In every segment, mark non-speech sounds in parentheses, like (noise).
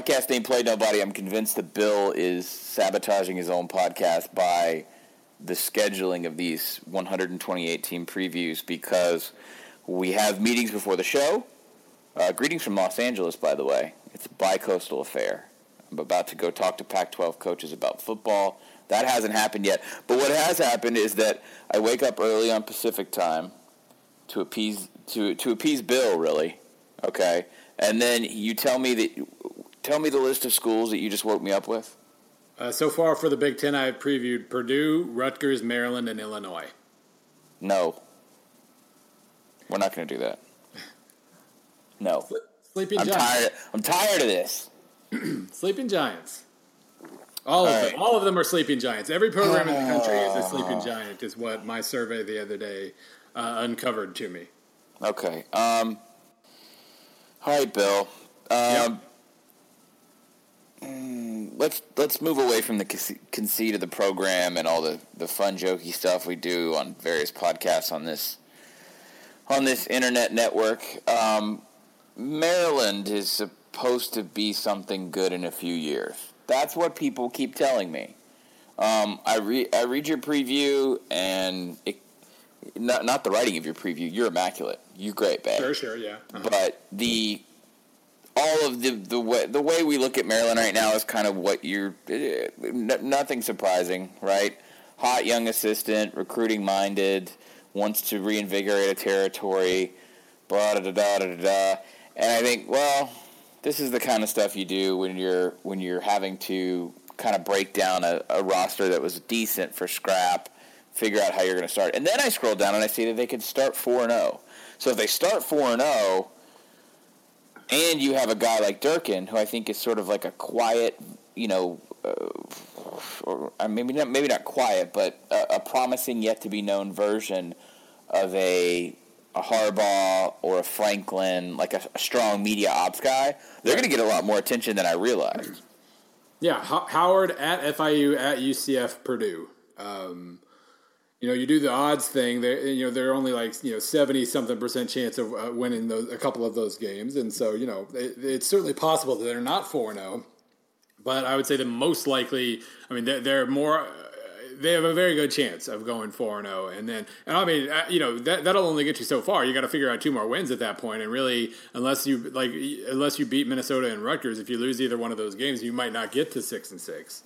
podcast ain't played nobody. I'm convinced that Bill is sabotaging his own podcast by the scheduling of these 128 team previews because we have meetings before the show. Uh, greetings from Los Angeles, by the way. It's a bi-coastal affair. I'm about to go talk to Pac-12 coaches about football. That hasn't happened yet. But what has happened is that I wake up early on Pacific time to appease to to appease Bill, really. Okay, and then you tell me that tell me the list of schools that you just woke me up with. Uh, so far for the Big Ten, I've previewed Purdue, Rutgers, Maryland, and Illinois. No, we're not going to do that. (laughs) No, Sleeping I'm Giants. tired. I'm tired of this. (clears throat) Sleeping Giants. All of All them. All of them are sleeping giants. Every program in the country is a sleeping giant, is what my survey the other day uh, uncovered to me. Okay. Um. All right, Bill. Um, Yep. Mm, Let's let's move away from the conceit of the program and all the, the fun, jokey stuff we do on various podcasts on this on this internet network. Um, Maryland is supposed to be something good in a few years. That's what people keep telling me. Um, I read I read your preview and it, not not the writing of your preview. You're immaculate. You're great, babe. Sure, sure, yeah. Uh-huh. But the all of the the way the way we look at Maryland right now is kind of what you're. eh, nothing surprising, right? Hot young assistant, recruiting minded, wants to reinvigorate a territory, blah da da da da da. And I think, well, this is the kind of stuff you do when you're when you're having to kind of break down a, a roster that was decent for scrap, figure out how you're going to start. And then I scroll down and I see that they could start four and zero. So if they start four and zero, and you have a guy like Durkin, who I think is sort of like a quiet, you know, uh, or maybe not maybe not quiet, but a, a promising yet to be known version of a a Harbaugh or a Franklin, like a, a strong media ops guy. They're going to get a lot more attention than I realized. Yeah, Ho- Howard at FIU at UCF Purdue. Um, you know, you do the odds thing. There, you know, they're only like you know seventy something percent chance of uh, winning those a couple of those games, and so you know it, it's certainly possible that they're not four zero. But I would say the most likely. I mean, they're, they're more. They have a very good chance of going four and zero, and then and I mean, uh, you know, that that'll only get you so far. You got to figure out two more wins at that point, and really, unless you like, unless you beat Minnesota and Rutgers, if you lose either one of those games, you might not get to six and six.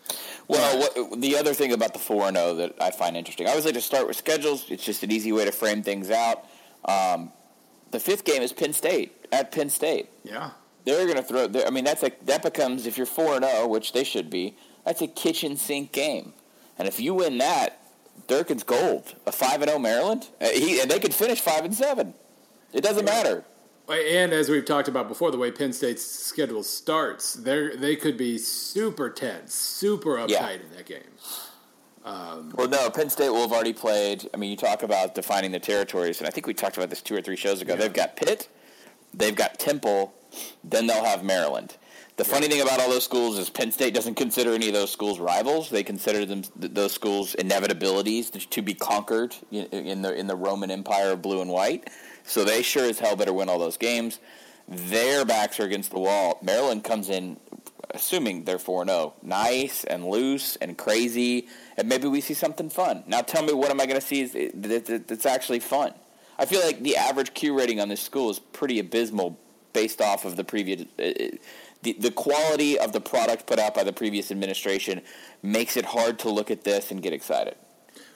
Well, what, the other thing about the four and zero that I find interesting, I always like to start with schedules. It's just an easy way to frame things out. Um, the fifth game is Penn State at Penn State. Yeah. They're going to throw. I mean, that's a that becomes if you're four and zero, which they should be. That's a kitchen sink game, and if you win that, Durkin's gold. A five and zero Maryland, Uh, he, and they could finish five and seven. It doesn't matter. And as we've talked about before, the way Penn State's schedule starts, they they could be super tense, super uptight Yeah. in that game. Well, no, Penn State will have already played. I mean, you talk about defining the territories, and I think we talked about this two or three shows ago. They've got Pitt, they've got Temple, then they'll have Maryland. The funny thing about all those schools is Penn State doesn't consider any of those schools rivals. They consider them those schools inevitabilities to- be conquered in, the in the Roman Empire of blue and white. So they sure as hell better win all those games. Their backs are against the wall. Maryland comes in, assuming they're four zero, nice and loose and crazy, and maybe we see something fun. Now tell me, what am I going to see is that- that- that's actually fun? I feel like the average Q rating on this school is pretty abysmal based off of the previous. Uh, the, the quality of the product put out by the previous administration makes it hard to look at this and get excited.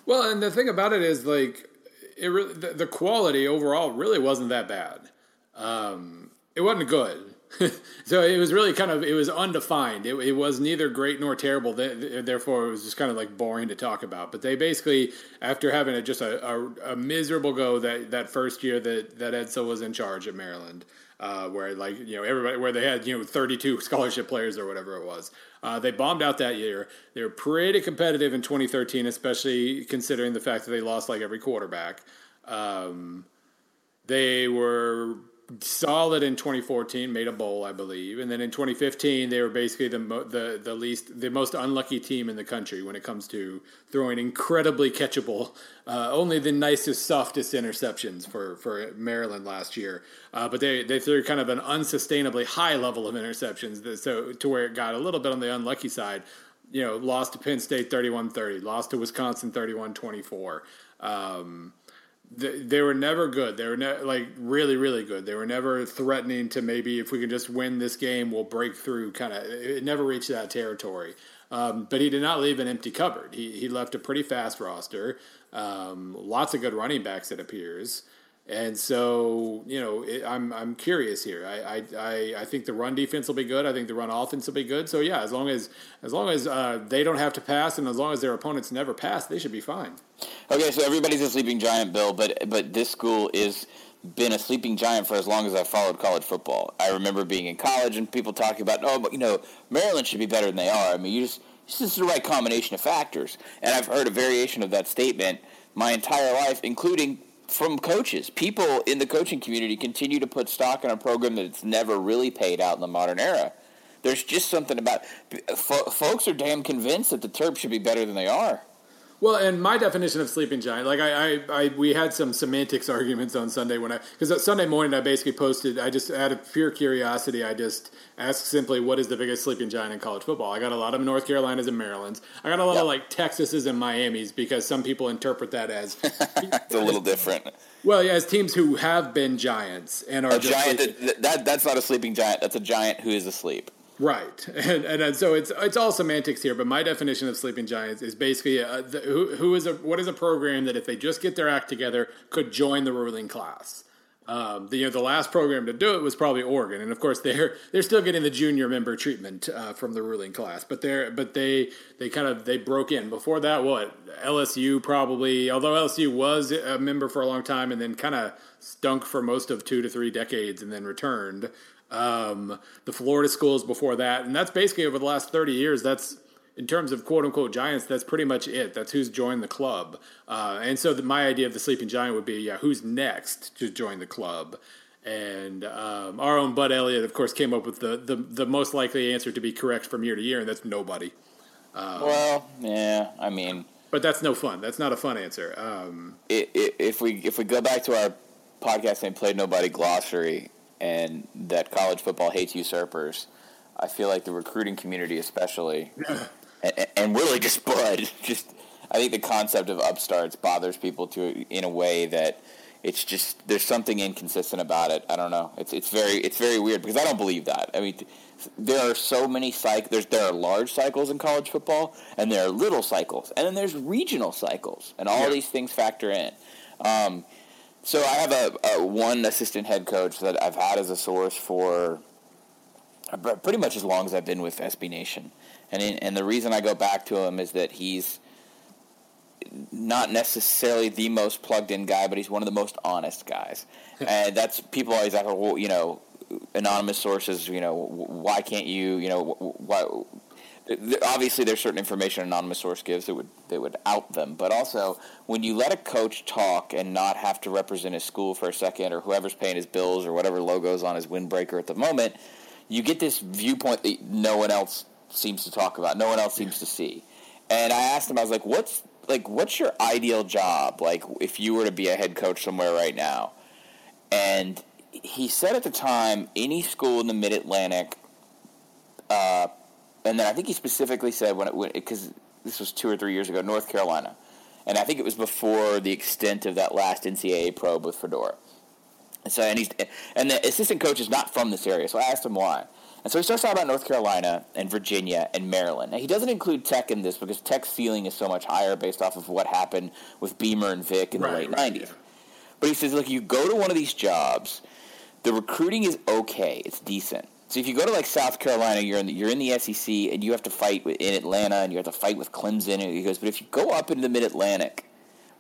Well, and the thing about it is like it the, the quality overall really wasn't that bad. Um, it wasn't good. (laughs) so it was really kind of it was undefined. It, it was neither great nor terrible. Th- Therefore, it was just kind of like boring to talk about. But they basically, after having a, just a, a, a miserable go that, that first year that that Edsall was in charge at Maryland, uh, where like you know everybody where they had you know 32 (laughs) scholarship players or whatever it was. Uh, they bombed out that year. They were pretty competitive in 2013, especially considering the fact that they lost like every quarterback. Um, they were solid in 2014, made a bowl, I believe, and then in 2015 they were basically the mo- the the least the most unlucky team in the country when it comes to throwing incredibly catchable, uh, only the nicest, softest interceptions for for Maryland last year. Uh, but they they threw kind of an unsustainably high level of interceptions, that, so to where it got a little bit on the unlucky side. You know, lost to Penn State 31-30, lost to Wisconsin 31-24. Um, they, were never good. They were ne- like really, really good. They were never threatening to maybe if we can just win this game, we'll break through. Kind of, it never reached that territory. Um, but he did not leave an empty cupboard. He he left a pretty fast roster. Um, lots of good running backs, it appears. And so, you know, it, I'm I'm curious here. I, I I think the run defense will be good. I think the run offense will be good. So yeah, as long as as long as uh, they don't have to pass, and as long as their opponents never pass, they should be fine. Okay, so everybody's a sleeping giant, Bill, but but this school is been a sleeping giant for as long as I've followed college football. I remember being in college and people talking about, oh, but you know, Maryland should be better than they are. I mean, you just this is the right combination of factors, and I've heard a variation of that statement my entire life, including from coaches. People in the coaching community continue to put stock in a program that's never really paid out in the modern era. There's just something about folks are damn convinced that the Terps should be better than they are. Well, and my definition of sleeping giant, like I, I, I we had some semantics (laughs) arguments on Sunday when I, because uh, Sunday morning I basically posted, I just out of pure curiosity, I just asked simply, what is the biggest sleeping giant in college football? I got a lot of North Carolinas and Marylands. I got a lot yep. of like Texases and Miami's because some people interpret that as (laughs) it's a little different. Well, yeah, as teams who have been giants and are a giant. That, that that's not a sleeping giant. That's a giant who is asleep. Right, (laughs) and, and, and so it's it's all semantics here. But my definition of sleeping giants is basically a, the, who, who is a what is a program that if they just get their act together could join the ruling class. Um, the you know the last program to do it was probably Oregon, and of course they're they're still getting the junior member treatment uh, from the ruling class, but they're but they they kind of they broke in before that. What LSU probably, although LSU was a member for a long time and then kind of stunk for most of two to three decades and then returned um, the Florida schools before that, and that's basically over the last thirty years. That's in terms of quote unquote giants. That's pretty much it. That's who's joined the club. Uh, and so the, my idea of the sleeping giant would be, yeah, who's next to join the club? And um, our own Bud Elliott, of course, came up with the, the, the most likely answer to be correct from year to year, and that's nobody. Um, well, yeah, I mean, but that's no fun. That's not a fun answer. Um, if we if we go back to our podcast and play nobody glossary, and that college football hates usurpers. I feel like the recruiting community, especially, (clears throat) and, and, really just Bud, (laughs) just I think the concept of upstarts bothers people to in a way that it's just there's something inconsistent about it. I don't know. It's it's very it's very weird because I don't believe that. I mean, there are so many cycles. There's there are large cycles in college football, and there are little cycles, and then there's regional cycles, and all yeah. these things factor in. Um, so I have a, a, one assistant head coach that I've had as a source for pretty much as long as I've been with SB Nation, and in, and the reason I go back to him is that he's not necessarily the most plugged in guy, but he's one of the most honest guys, (laughs) and that's people always ask, well, you know, anonymous sources, you know, why can't you, you know, why obviously there's certain information an anonymous source gives that would that would out them, but also when you let a coach talk and not have to represent his school for a second or whoever's paying his bills or whatever logo's on his windbreaker at the moment, you get this viewpoint that no one else seems to talk about, no one else seems to see. And I asked him, I was like, "What's like what's your ideal job? Like if you were to be a head coach somewhere right now?" And he said at the time, any school in the Mid Atlantic. Uh, and then I think he specifically said when it because this was two or three years ago, North Carolina, and I think it was before the extent of that last NCAA probe with Fedora. And so, and he's and the assistant coach is not from this area, so I asked him why. And so he starts talking about North Carolina and Virginia and Maryland. Now he doesn't include Tech in this because Tech's ceiling is so much higher based off of what happened with Beamer and Vick in right, the late right, '90s. Yeah. But he says, look, you go to one of these jobs, the recruiting is okay, it's decent so if you go to like South Carolina, you're in the, you're in the SEC, and you have to fight in Atlanta, and you have to fight with Clemson. And he goes, but if you go up into the Mid Atlantic,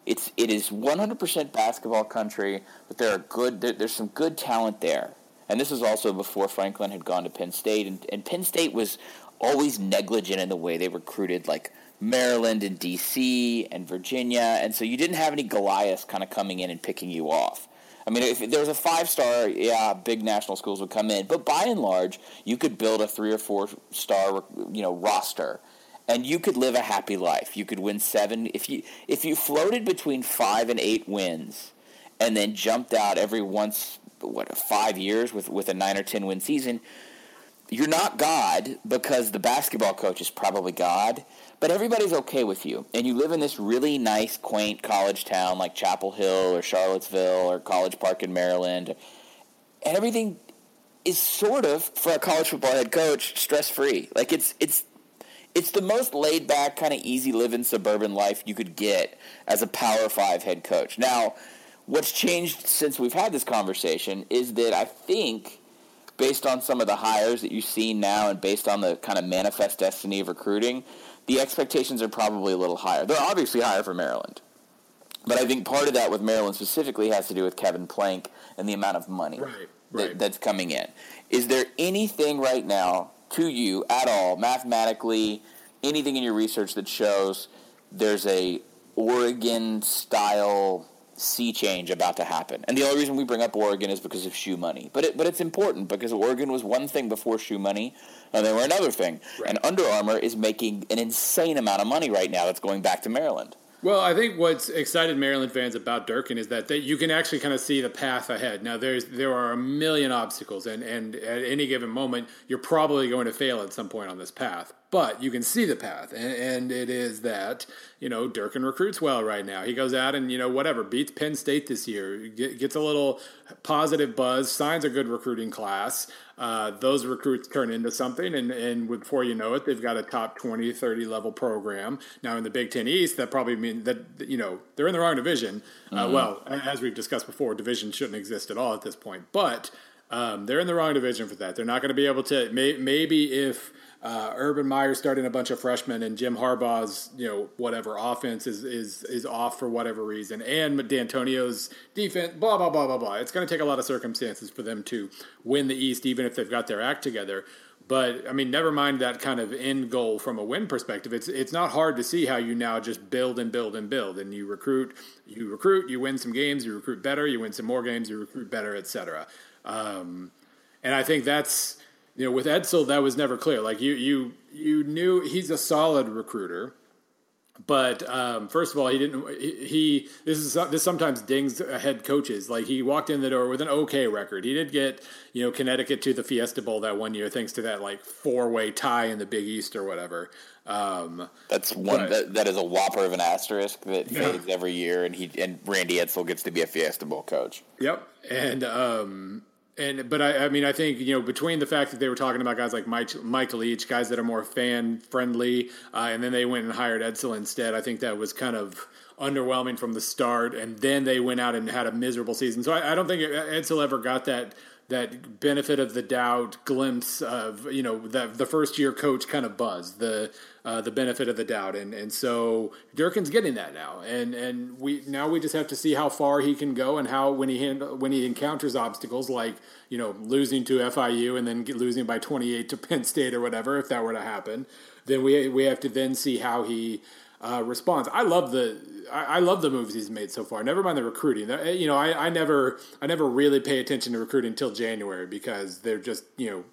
it's it is 100% basketball country, but there are good there, there's some good talent there. And this was also before Franklin had gone to Penn State, and, and Penn State was always negligent in the way they recruited like Maryland and DC and Virginia, and so you didn't have any Goliaths kind of coming in and picking you off. I mean, if there was a five star, yeah, big national schools would come in. But by and large, you could build a three or four star, you know, roster, and you could live a happy life. You could win seven if you if you floated between five and eight wins, and then jumped out every once what five years with with a nine or ten win season. You're not God because the basketball coach is probably God but everybody's okay with you. And you live in this really nice, quaint college town like Chapel Hill or Charlottesville or College Park in Maryland. And everything is sort of, for a college football head coach, stress free. Like it's it's it's the most laid back, kind of easy living suburban life you could get as a Power Five head coach. Now, what's changed since we've had this conversation is that I think, based on some of the hires that you've seen now and based on the kind of manifest destiny of recruiting, the expectations are probably a little higher. They're obviously higher for Maryland. But I think part of that with Maryland specifically has to do with Kevin Plank and the amount of money right, right. That, that's coming in. Is there anything right now to you at all, mathematically, anything in your research that shows there's a Oregon style sea change about to happen. And the only reason we bring up Oregon is because of shoe money. But it, but it's important because Oregon was one thing before shoe money, and they were another thing. Right. And Under Armour is making an insane amount of money right now that's going back to Maryland. Well, I think what's excited Maryland fans about Durkin is that you can actually kind of see the path ahead. Now, there's there are a million obstacles, and, and at any given moment, you're probably going to fail at some point on this path but you can see the path, and, and, it is that you know Durkin recruits well right now. He goes out and you know whatever beats Penn State this year, gets a little positive buzz, signs a good recruiting class. Uh, those recruits turn into something, and, and before you know it, they've got a top 20, 30 level program. Now in the Big Ten East, that probably means that you know they're in the wrong division. Uh, mm-hmm. Well, as we've discussed before, division shouldn't exist at all at this point, but. Um, they're in the wrong division for that. They're not going to be able to. May, maybe if uh, Urban Meyer starting a bunch of freshmen, and Jim Harbaugh's you know whatever offense is is is off for whatever reason, and Dantonio's defense, blah blah blah blah blah. It's going to take a lot of circumstances for them to win the East, even if they've got their act together. But I mean, never mind that kind of end goal from a win perspective. It's it's not hard to see how you now just build and build and build, and you recruit, you recruit, you win some games, you recruit better, you win some more games, you recruit better, etc. Um, and I think that's you know, with Edsall, that was never clear. Like you, you, you knew he's a solid recruiter, but um, first of all, he didn't. He, he this is this sometimes dings head coaches. Like he walked in the door with an okay record. He did get you know Connecticut to the Fiesta Bowl that one year, thanks to that like four way tie in the Big East or whatever. Um, That's one but, that, that is a whopper of an asterisk that yeah. fades every year, and he and Randy Edsall gets to be a Fiesta Bowl coach. Yep, and um, and but I, I, mean I think you know between the fact that they were talking about guys like Mike Mike Leach, guys that are more fan friendly, uh, and then they went and hired Edsall instead. I think that was kind of underwhelming from the start, and then they went out and had a miserable season. So I, I don't think Edsall ever got that that benefit of the doubt glimpse of you know the the first year coach kind of buzz the uh, the benefit of the doubt and and so Durkin's getting that now and and we now we just have to see how far he can go and how when he handle, when he encounters obstacles like you know losing to FIU and then losing by 28 to (laughs) Penn State or whatever if that were to happen then we we have to then see how he uh, response. I love the I, I, love the moves he's made so far. Never mind the recruiting. You know, I, I never I never really pay attention to recruiting until January because they're just you know.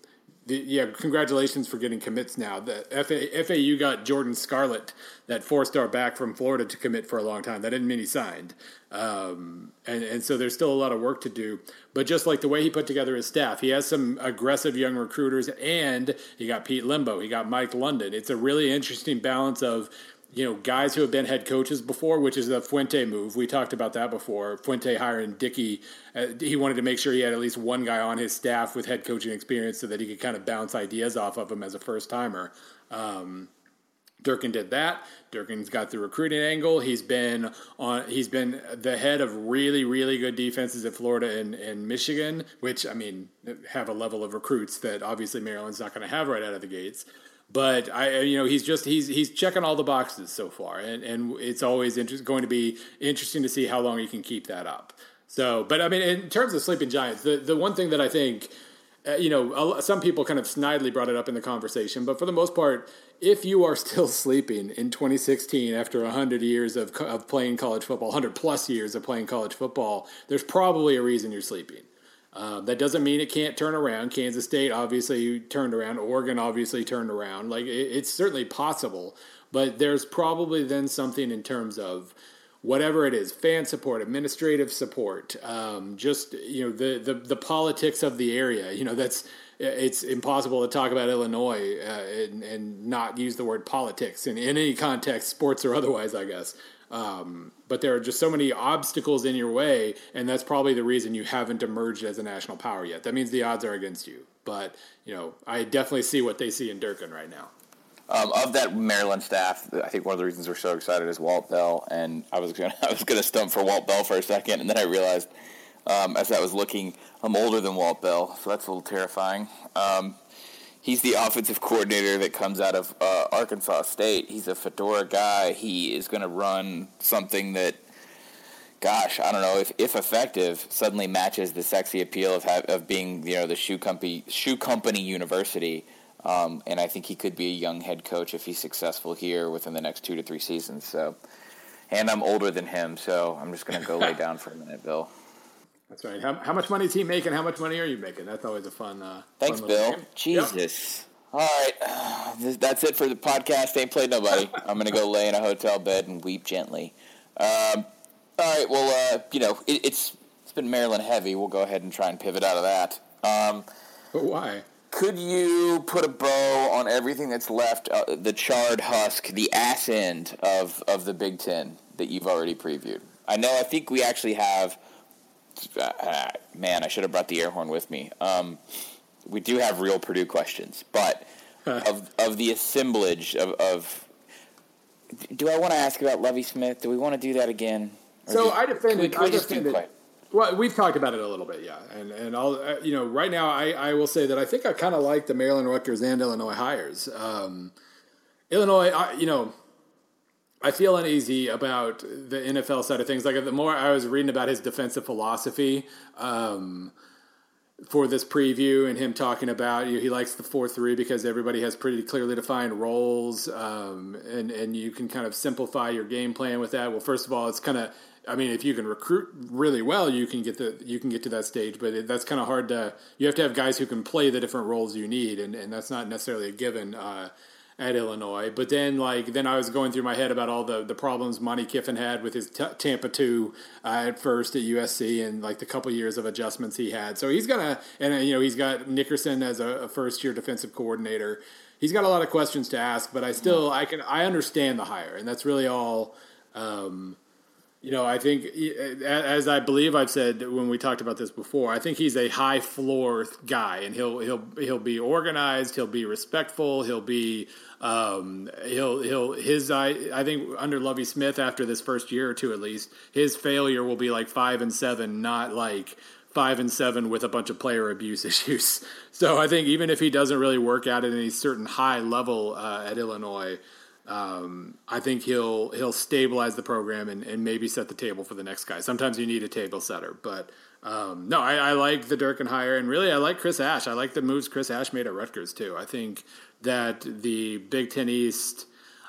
The, yeah, congratulations for getting commits now. The FA, FAU got Jordan Scarlett, that four-star back from Florida, to commit for a long time. That didn't mean he signed, um, and and so there's still a lot of work to do. But just like the way he put together his staff, he has some aggressive young recruiters, and he got Pete Lembo, he got Mike London. It's a really interesting balance of you know, guys who have been head coaches before, which is the Fuente move. We talked about that before. Fuente hiring Dickey, uh, he wanted to make sure he had at least one guy on his staff with head coaching experience so that he could kind of bounce ideas off of him as a first timer. Um, Durkin did that. Durkin's got the recruiting angle. He's been on. He's been the head of really, really good defenses at Florida and, and Michigan, which I mean have a level of recruits that obviously Maryland's not going to have right out of the gates. But I, you know, he's just he's he's checking all the boxes so far, and and it's always inter- going to be interesting to see how long he can keep that up. So, but I mean, in terms of sleeping giants, the the one thing that I think uh, you know, some people kind of snidely brought it up in the conversation, but for the most part, if you are (laughs) still sleeping in 2016 after 100 years of, of playing college football, 100 plus years of playing college football, there's probably a reason you're sleeping. Um, that doesn't mean it can't turn around. Kansas State obviously turned around. Oregon obviously turned around. Like it, it's certainly possible, but there's probably then something in terms of whatever it is fan support administrative support um, just you know the, the the politics of the area you know that's it's impossible to talk about Illinois uh, and, and, not use the word politics in, in any context, sports or otherwise, I guess. Um, but there are just so many obstacles in your way, and that's probably the reason you haven't emerged as a national power yet. That means the odds are against you. But you know, I definitely see what they see in Durkin right now. Um, of that Maryland staff, I think one of the reasons we're so excited is Walt Bell, and I was gonna (laughs) I was gonna stump for Walt Bell for a second, and then I realized um, as I was looking, I'm older than Walt Bell, so that's a little terrifying. Um, he's the offensive coordinator that comes out of uh, Arkansas State. He's a fedora guy. He is going to run something that, gosh, I don't know if, if effective, suddenly matches the sexy appeal of of being you know the shoe company shoe company university. Um, and I think he could be a young head coach if he's successful here within the next two to three seasons. So, and I'm older than him, so I'm just going to go lay (laughs) down for a minute, Bill. That's right. How, how, much money is he making? How much money are you making? That's always a fun. Uh, Thanks, fun Bill. Game. Jesus. Yep. All right, (sighs) that's it for the podcast. Ain't played nobody. (laughs) I'm going to go lay in a hotel bed and weep gently. Um, all right. Well, uh, you know, it, it's it's been Maryland heavy. We'll go ahead and try and pivot out of that. Um, but why? Could you put a bow on everything that's left, uh, the charred husk, the ass end of, of the Big Ten that you've already previewed? I know, I think we actually have. Uh, man, I should have brought the air horn with me. Um, we do have real Purdue questions, but of of the assemblage of, of do I want to ask about Lovie Smith? Do we want to do that again? so I defended. Can we, can we I defended. Well, we've talked about it a little bit, yeah, and and I'll uh, you know right now I, I will say that I think I kind of like the Maryland, Rutgers, and Illinois hires. Um, Illinois, I, you know, I feel uneasy about the NFL side of things. Like the more I was reading about his defensive philosophy um, for this preview, and him talking about you know, he likes the four three because everybody has pretty clearly defined roles, um, and and you can kind of simplify your game plan with that. Well, first of all, it's kind of I mean, if you can recruit really well, you can get the you can get to that stage. But it, that's kind of hard to. You have to have guys who can play the different roles you need, and, and that's not necessarily a given uh, at Illinois. But then, like, then I was going through my head about all the the problems Monte Kiffin had with his t- Tampa two uh, at first at USC, and like the couple years of adjustments he had. So he's gonna, and uh, you know, he's got Nickerson as a, a first year defensive coordinator. He's got a lot of questions to ask, but I still I can I understand the hire, and that's really all. Um, you know, I think, as I believe I've said when we talked about this before, I think he's a high floor guy, and he'll he'll he'll be organized, he'll be respectful, he'll be um, he'll he'll his I I think under Lovie Smith after this first year or two at least, his failure will be like five and seven, not like five and seven with a bunch of player abuse (laughs) issues. So I think even if he doesn't really work out at any certain high level uh, at Illinois um, I think he'll he'll stabilize the program and, and maybe set the table for the next guy. Sometimes you need a table setter, but um, no, I, I, like the Durkin hire, and really I like Chris Ash. I like the moves Chris Ash made at Rutgers too. I think that the Big Ten East,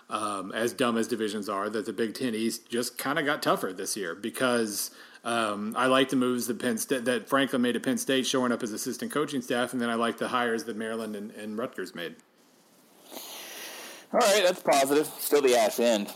um, as dumb as divisions are, that the Big Ten East just kind of got tougher this year because. Um, I like the moves that Penn State, that Franklin made at Penn State, showing up as assistant coaching staff, and then I like the hires that Maryland and, and Rutgers made. All right, that's positive. Still the ass end.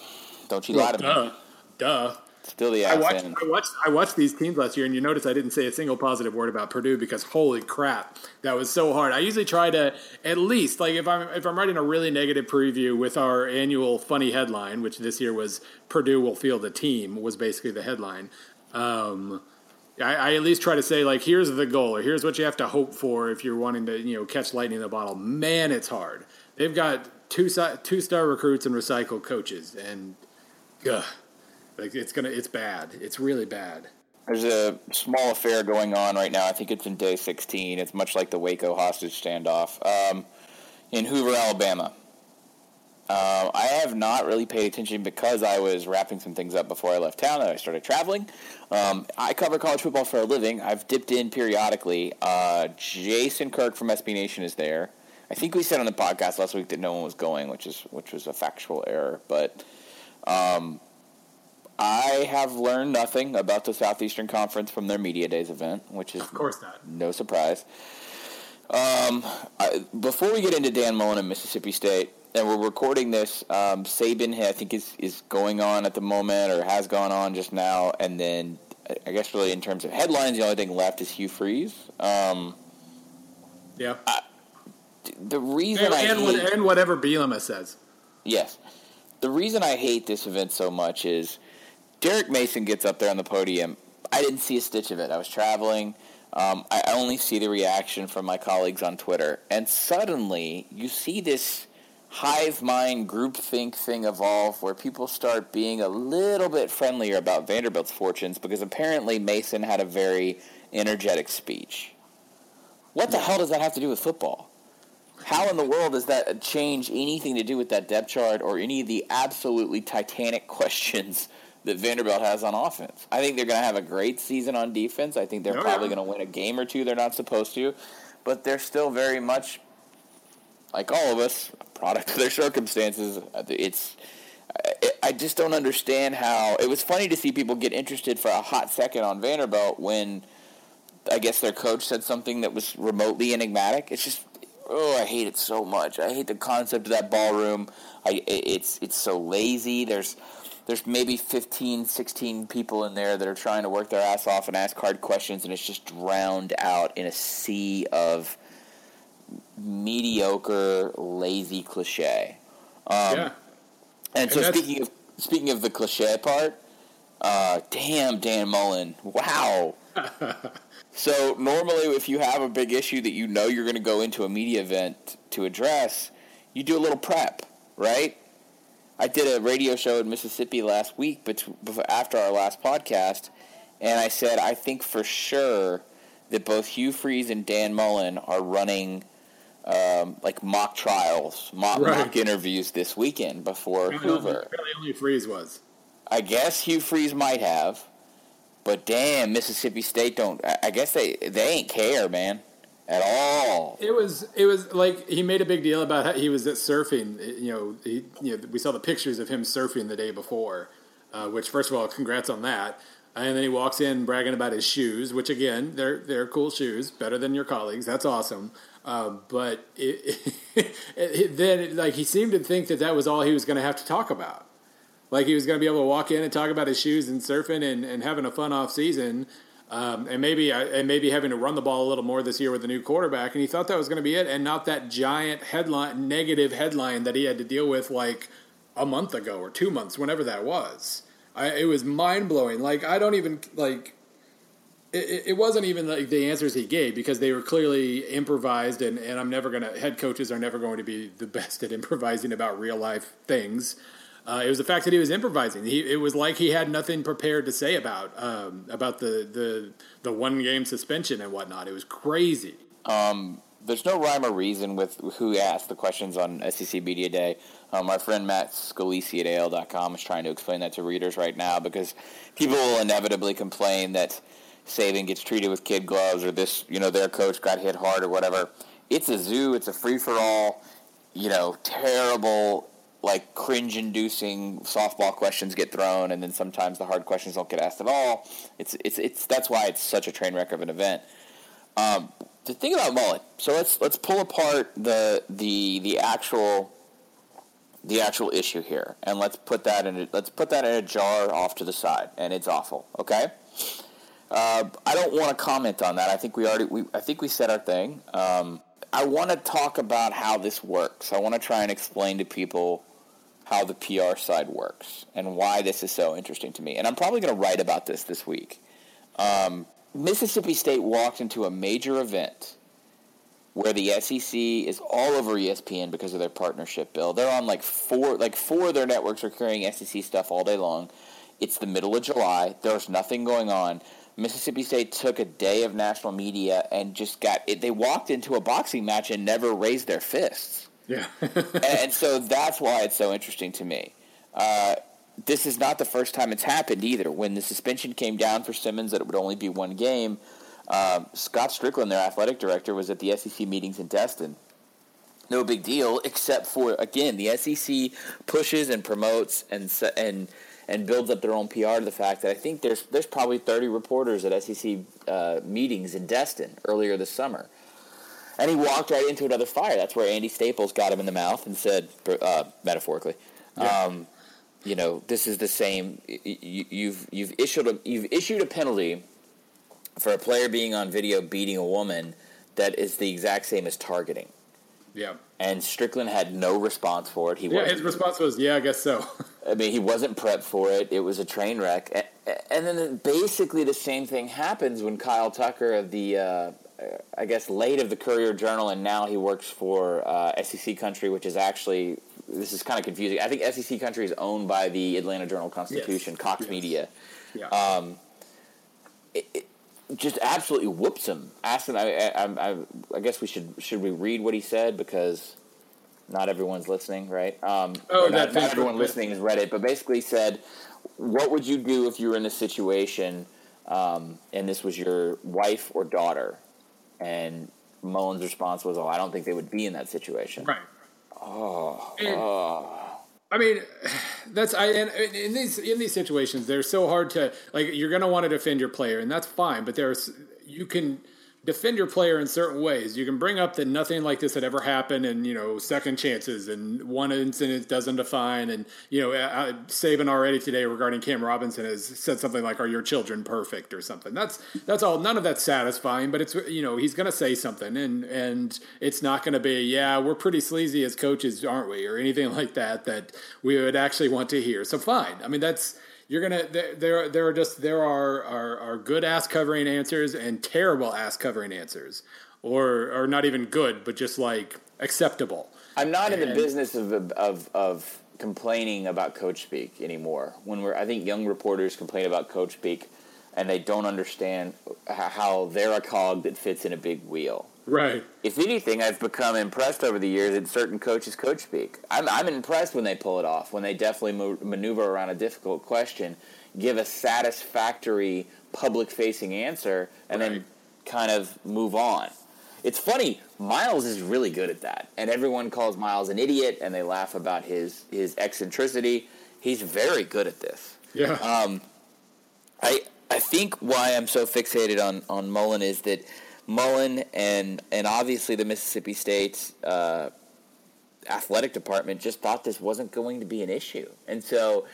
Don't you well, lie to duh. me. Duh. Still the ass I watched, end. I watched. I watched these teams last year, and you notice I didn't say a single positive word about Purdue because holy crap, that was so hard. I usually try to at least like if I'm if I'm writing a really negative preview with our annual funny headline, which this year was Purdue will field a team was basically the headline. Um, I, I, at least try to say like here's the goal or here's what you have to hope for if you're wanting to you know catch lightning in the bottle. Man, it's hard. They've got two two star recruits and recycled coaches, and ugh, like it's gonna it's bad. It's really bad. There's a small affair going on right now. I think it's in day 16. It's much like the Waco hostage standoff um, in Hoover, Alabama. Um, I have not really paid attention because I was wrapping some things up before I left town and I started traveling. Um, I cover college football for a living. I've dipped in periodically. Uh, Jason Kirk from SB Nation is there. I think we said on the podcast last week that no one was going, which is which was a factual error. But um, I have learned nothing about the Southeastern Conference from their media days event, which is of course not no surprise. Um, I, before we get into Dan Mullen and Mississippi State, and we're recording this. Um, Saban, I think, is is going on at the moment, or has gone on just now. And then, I guess, really in terms of headlines, the only thing left is Hugh Freeze. Um, yeah. I, the reason and, I and, hate, and whatever Bielema says. Yes, the reason I hate this event so much is Derek Mason gets up there on the podium. I didn't see a stitch of it. I was traveling. Um, I only see the reaction from my colleagues on Twitter, and suddenly you see this hive mind groupthink thing evolve where people start being a little bit friendlier about Vanderbilt's fortunes because apparently Mason had a very energetic speech. What the hell does that have to do with football? How in the world does that change anything to do with that depth chart or any of the absolutely titanic (laughs) questions that Vanderbilt has on offense? I think they're going to have a great season on defense. I think they're Oh, probably yeah. going to win a game or two they're not supposed to, but they're still very much like all of us, a product of their circumstances. Uh, it's I- I just don't understand how it was funny to see people get interested for a hot second on Vanderbilt when I guess their coach said something that was remotely enigmatic. It's just oh, I hate it so much. I hate the concept of that ballroom. I it's it's so lazy. There's there's maybe 15, 16 people in there that are trying to work their ass off and ask hard questions, and it's just drowned out in a sea of mediocre, lazy cliche. Um, yeah. And so And that's- speaking of speaking of the cliche part, uh, damn Dan Mullen, wow. (laughs) so normally, if you have a big issue that you know you're going to go into a media event to address, you do a little prep, right? I did a radio show in Mississippi last week, bet- bef- after our last podcast, and I said I think for sure that both Hugh Freeze and Dan Mullen are running um, like mock trials, mock, Right. mock interviews this weekend before Hoover. Apparently only Freeze was. I guess Hugh Freeze might have, but damn, Mississippi State don't. I guess they they ain't care, man, at all. It was it was like he made a big deal about how he was at surfing. You know, he, you know, we saw the pictures of him surfing the day before. Uh, which, first of all, congrats on that. And then he walks in bragging about his shoes, which again, they're they're cool shoes, better than your colleagues. That's awesome. Uh, but it, (laughs) it, then, like, he seemed to think that that was all he was going to have to talk about. Like he was going to be able to walk in and talk about his shoes and surfing and, and having a fun off season, um, and maybe and maybe having to run the ball a little more this year with a new quarterback. And he thought that was going to be it, and not that giant headline, negative headline that he had to deal with like a month ago or two months, whenever that was. I, it was mind blowing. Like I don't even like. It, it wasn't even like the answers he gave because they were clearly improvised, and, and I'm never gonna. Head coaches are never going to be the (laughs) best at improvising about real life things. Uh, it was the fact that he was improvising. He, it was like he had nothing prepared to say about um, about the, the the one game suspension and whatnot. It was crazy. Um, there's no rhyme or reason with who asked the questions on SEC Media Day. Um, our friend Matt Scalisi at AL.com is trying to explain that to readers right now because people will inevitably complain that Saban gets treated with kid gloves or this, you know, their coach got hit hard or whatever. It's a zoo. It's a free for all. You know, terrible, like cringe-inducing softball questions get thrown, and then sometimes the hard questions don't get asked at all. It's it's it's that's why it's such a train wreck of an event. Um, the thing about Mullen, so let's let's pull apart the the the actual the actual issue here, and let's put that in a, let's put that in a jar off to the side, and it's awful. Okay, uh, I don't want to comment on that. I think we already we I think we said our thing. Um, I want to talk about how this works. I want to try and explain to people how the PR side works and why this is so interesting to me. And I'm probably going to write about this this week. Um, Mississippi State walked into a major event where the SEC is all over ESPN because of their partnership bill. They're on like four, like four of their networks are carrying SEC stuff all day long. It's the middle of July. There's nothing going on. Mississippi State took a day of national media and just got it. They walked into a boxing match and never raised their fists. Yeah. (laughs) and, so that's why it's so interesting to me. Uh, this is not the first time it's happened either. When the suspension came down for Simmons, that it would only be one game. Um, Scott Stricklin, their athletic director, was at the SEC meetings in Destin. No big deal, except for again the SEC pushes and promotes and and and builds up their own PR to the fact that I think there's there's probably 30 reporters at SEC uh, meetings in Destin earlier this summer and he walked right into another fire. That's where Andy Staples got him in the mouth and said, uh, metaphorically, Yeah. um, you know, this is the same. You, you've you've issued a you've issued a penalty for a player being on video beating a woman that is the exact same as targeting. yeah. And Stricklin had no response for it. He Yeah, his response was, "Yeah, I guess so." (laughs) I mean, he wasn't prepped for it. It was a train wreck. And then basically the same thing happens when Kyle Tucker of the, uh, I guess, late of the Courier Journal, and now he works for uh, SEC Country, which is actually, this is kind of confusing. I think SEC Country is owned by the Atlanta Journal Constitution, Cox Yes. Media. yeah. Um, it, it just absolutely whoops him. Ask him. I, I, I, I guess we should should we read what he said because not everyone's listening, right? Um, Oh, not, not everyone listening has read it, but basically said, "What would you do if you were in this situation, um, and this was your wife or daughter?" And Mullen's response was, "Oh, I don't think they would be in that situation." right. Oh, And- oh. I mean, (sighs) that's I and in these in these situations, they're so hard to like. You're going to want to defend your player, and that's fine. But there's you can defend your player in certain ways. You can bring up that nothing like this had ever happened, and you know, second chances, and one incident doesn't define. And you know, Saban already today regarding Cam Robinson has said something like, "Are your children perfect?" or something. That's that's all. None of that's satisfying, but it's you know, he's going to say something, and and it's not going to be, "Yeah, we're pretty sleazy as coaches, aren't we?" or anything (laughs) like that that we would actually want to hear. So fine. I mean, that's you're gonna there there, there are just there are, are are good ass covering answers and terrible ass covering answers or or not even good but just like acceptable I'm not in the business of, of of complaining about coach speak anymore. When we're, I think young reporters complain about coach speak, and they don't understand how they're a cog that fits in a big wheel. Right If anything, I've become impressed over the years at certain coaches' coach speak. I'm, I'm impressed when they pull it off, when they definitely mo- maneuver around a difficult question, give a satisfactory public-facing answer, and Right. then kind of move on. It's funny, Miles is really good at that, and everyone calls Miles an idiot, and they laugh about his his eccentricity. He's very good at this. yeah Um, I I think why I'm so fixated on on Mullen is that Mullen and and obviously the Mississippi State uh, athletic department just thought this wasn't going to be an issue, and so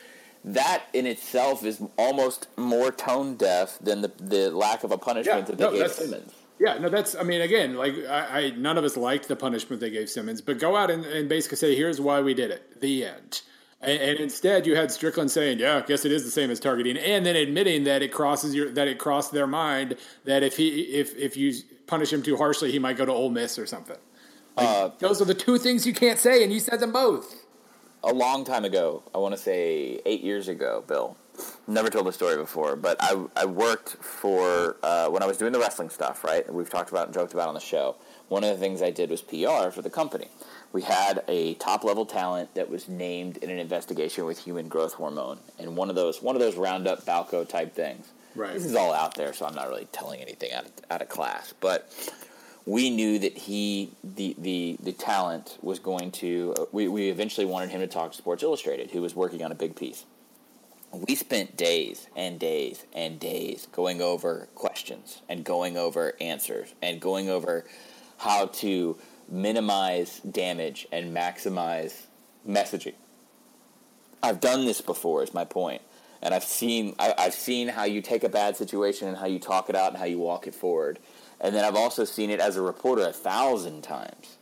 that in itself is almost more tone deaf than the the lack of a punishment Yeah, that they no, gave Simmons. yeah no that's i mean again like I, I none of us liked the punishment they gave simmons but go out and, and basically say here's why we did it. The end and, and instead you had stricklin saying yeah i guess it is the same as targeting and then admitting that it crosses your that it crossed their mind that if he if if you punish him too harshly he might go to Ole miss or something Like, Uh, those are the two things you can't say and you said them both a long time ago, I want to say eight years ago, Bill. Never told the story before, but I, I worked for, uh, when I was doing the wrestling stuff, right? We've talked about and joked about on the show. One of the things I did was PR for the company. We had a top level talent that was named in an investigation with human growth hormone, and one of those one of those Roundup Balco type things. Right. This is all out there, so I'm not really telling anything out of, out of class, but we knew that he the the the talent was going to uh, we, we eventually wanted him to talk to sports illustrated who was working on a big piece we spent days and days and days going over questions and going over answers and going over how to minimize damage and maximize messaging i've done this before is my point and i've seen I, i've seen how you take a bad situation and how you talk it out and how you walk it forward and then I've also seen it as a reporter a thousand times.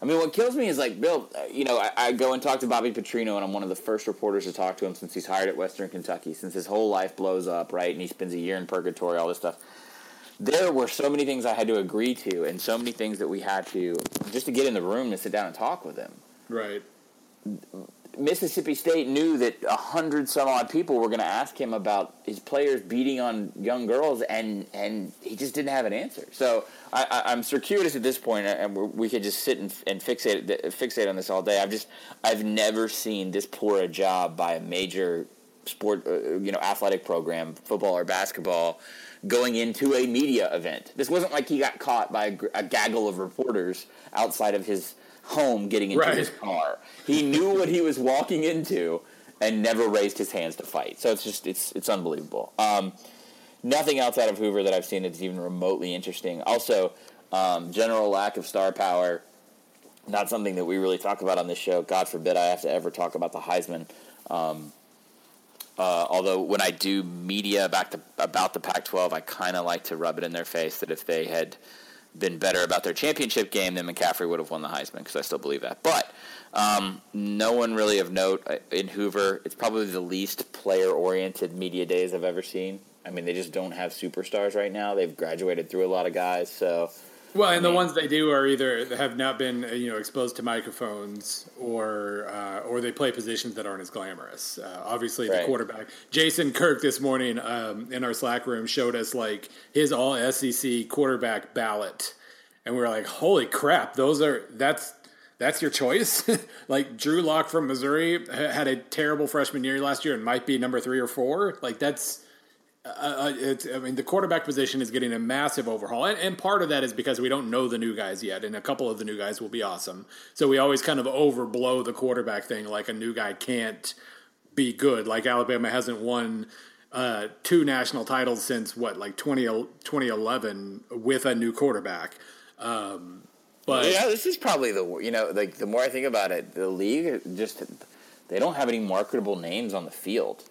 I mean, what kills me is like Bill. uh, You know, I, I go and talk to Bobby Petrino, and I'm one of the first reporters to talk to him since he's hired at Western Kentucky, since his whole life blows up, right? And he spends a year in purgatory, all this stuff. There were so many things I had to agree to, and so many things that we had to just to get in the room and sit down and talk with him. right Mississippi State knew that a hundred some odd people were going to ask him about his players beating on young girls, and and he just didn't have an answer. So I, am circuitous at this point, and we could just sit and, and fixate fixate on this all day. I've just I've never seen this poor a job by a major sport, uh, you know, athletic program, football or basketball, going into a media event. This wasn't like he got caught by a, a gaggle of reporters outside of his home getting into right. his car. He knew what he was walking into and never raised his hands to fight. So it's just it's it's unbelievable. Um, nothing outside of Hoover that I've seen that's even remotely interesting. Also, um, general lack of star power. Not something that we really talk about on this show. God forbid I have to ever talk about the Heisman. Um, uh, although when I do media back to, about the Pac-12, I kind of like to rub it in their face that if they had been better about their championship game, then McCaffrey would have won the Heisman because I still believe that. But um, no one really of note uh, in Hoover. It's probably the least player-oriented media days I've ever seen. I mean, they just don't have superstars right now. They've graduated through a lot of guys, so well, and the ones they do are either have not been uh, you know exposed to microphones or uh, or they play positions that aren't as glamorous. Uh, obviously, right. the quarterback Jason Kirk this morning um, in our Slack room showed us like his All SEC quarterback ballot, and we were like, "Holy crap! Those are that's that's your choice." (laughs) like Drew Lock from Missouri had a terrible freshman year last year and might be number three or four. Like that's uh, I mean, the quarterback position is getting a massive overhaul, and, and, part of that is because we don't know the new guys yet, and a couple of the new guys will be awesome. So we always kind of overblow the quarterback thing, like a new guy can't be good. Like Alabama hasn't won uh, two national titles since what, like 20, 2011 with a new quarterback. Um, but yeah, this is probably the you know like the more I think about it, the league just they don't have any marketable names on the field.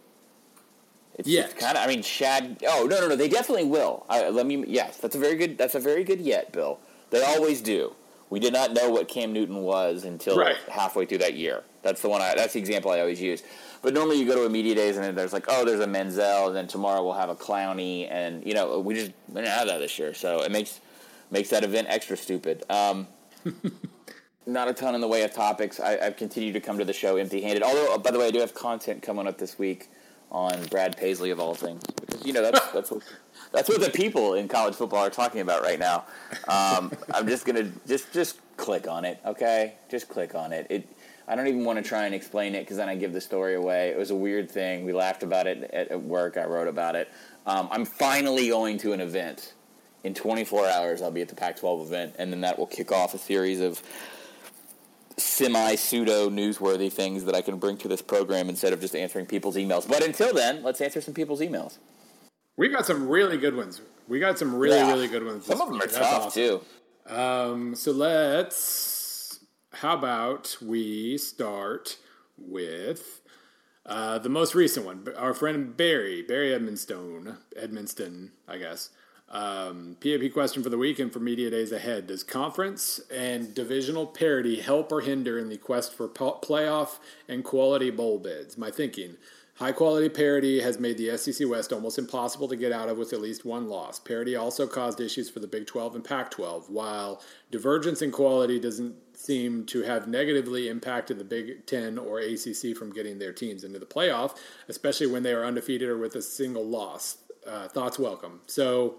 It's, yeah. kind of. I mean, Shad. Oh no, no, no. They definitely will. I, let me. Yes, that's a very good. That's a very good yet, Bill. They always do. We did not know what Cam Newton was until right. halfway through that year. That's the one. I, that's the example I always use. But normally you go to a media days and there's like, oh, there's a Manziel, and then tomorrow we'll have a Clowney, and you know we just we didn't have that this year, so it makes makes that event extra stupid. Um, (laughs) not a ton in the way of topics. I, have continued to come to the show empty-handed. Although, by the way, I do have content coming up this week on Brad Paisley of all things, because you know that's (laughs) that's what that's what the people in college football are talking about right now. Um, (laughs) I'm just gonna just just click on it, okay? Just click on it. It. I don't even want to try and explain it because then I give the story away. It was a weird thing. We laughed about it at, at work. I wrote about it. Um, I'm finally going to an event in 24 hours. I'll be at the Pac-12 event, and then that will kick off a series of semi pseudo newsworthy things that I can bring to this program instead of just answering people's emails. But until then, let's answer some people's emails. We've got some really good ones. We got some really yeah. really good ones. Some of them are tough awesome. too. Um, so let's. How about we start with uh, the most recent one? Our friend Barry Barry Edmonstone Edmonston, I guess. Um, PAP question for the week and for media days ahead. Does conference and divisional parity help or hinder in the quest for playoff and quality bowl bids? My thinking. High quality parity has made the SEC West almost impossible to get out of with at least one loss. Parity also caused issues for the Big 12 and Pac 12, while divergence in quality doesn't seem to have negatively impacted the Big 10 or ACC from getting their teams into the playoff, especially when they are undefeated or with a single loss. Uh, thoughts welcome. So,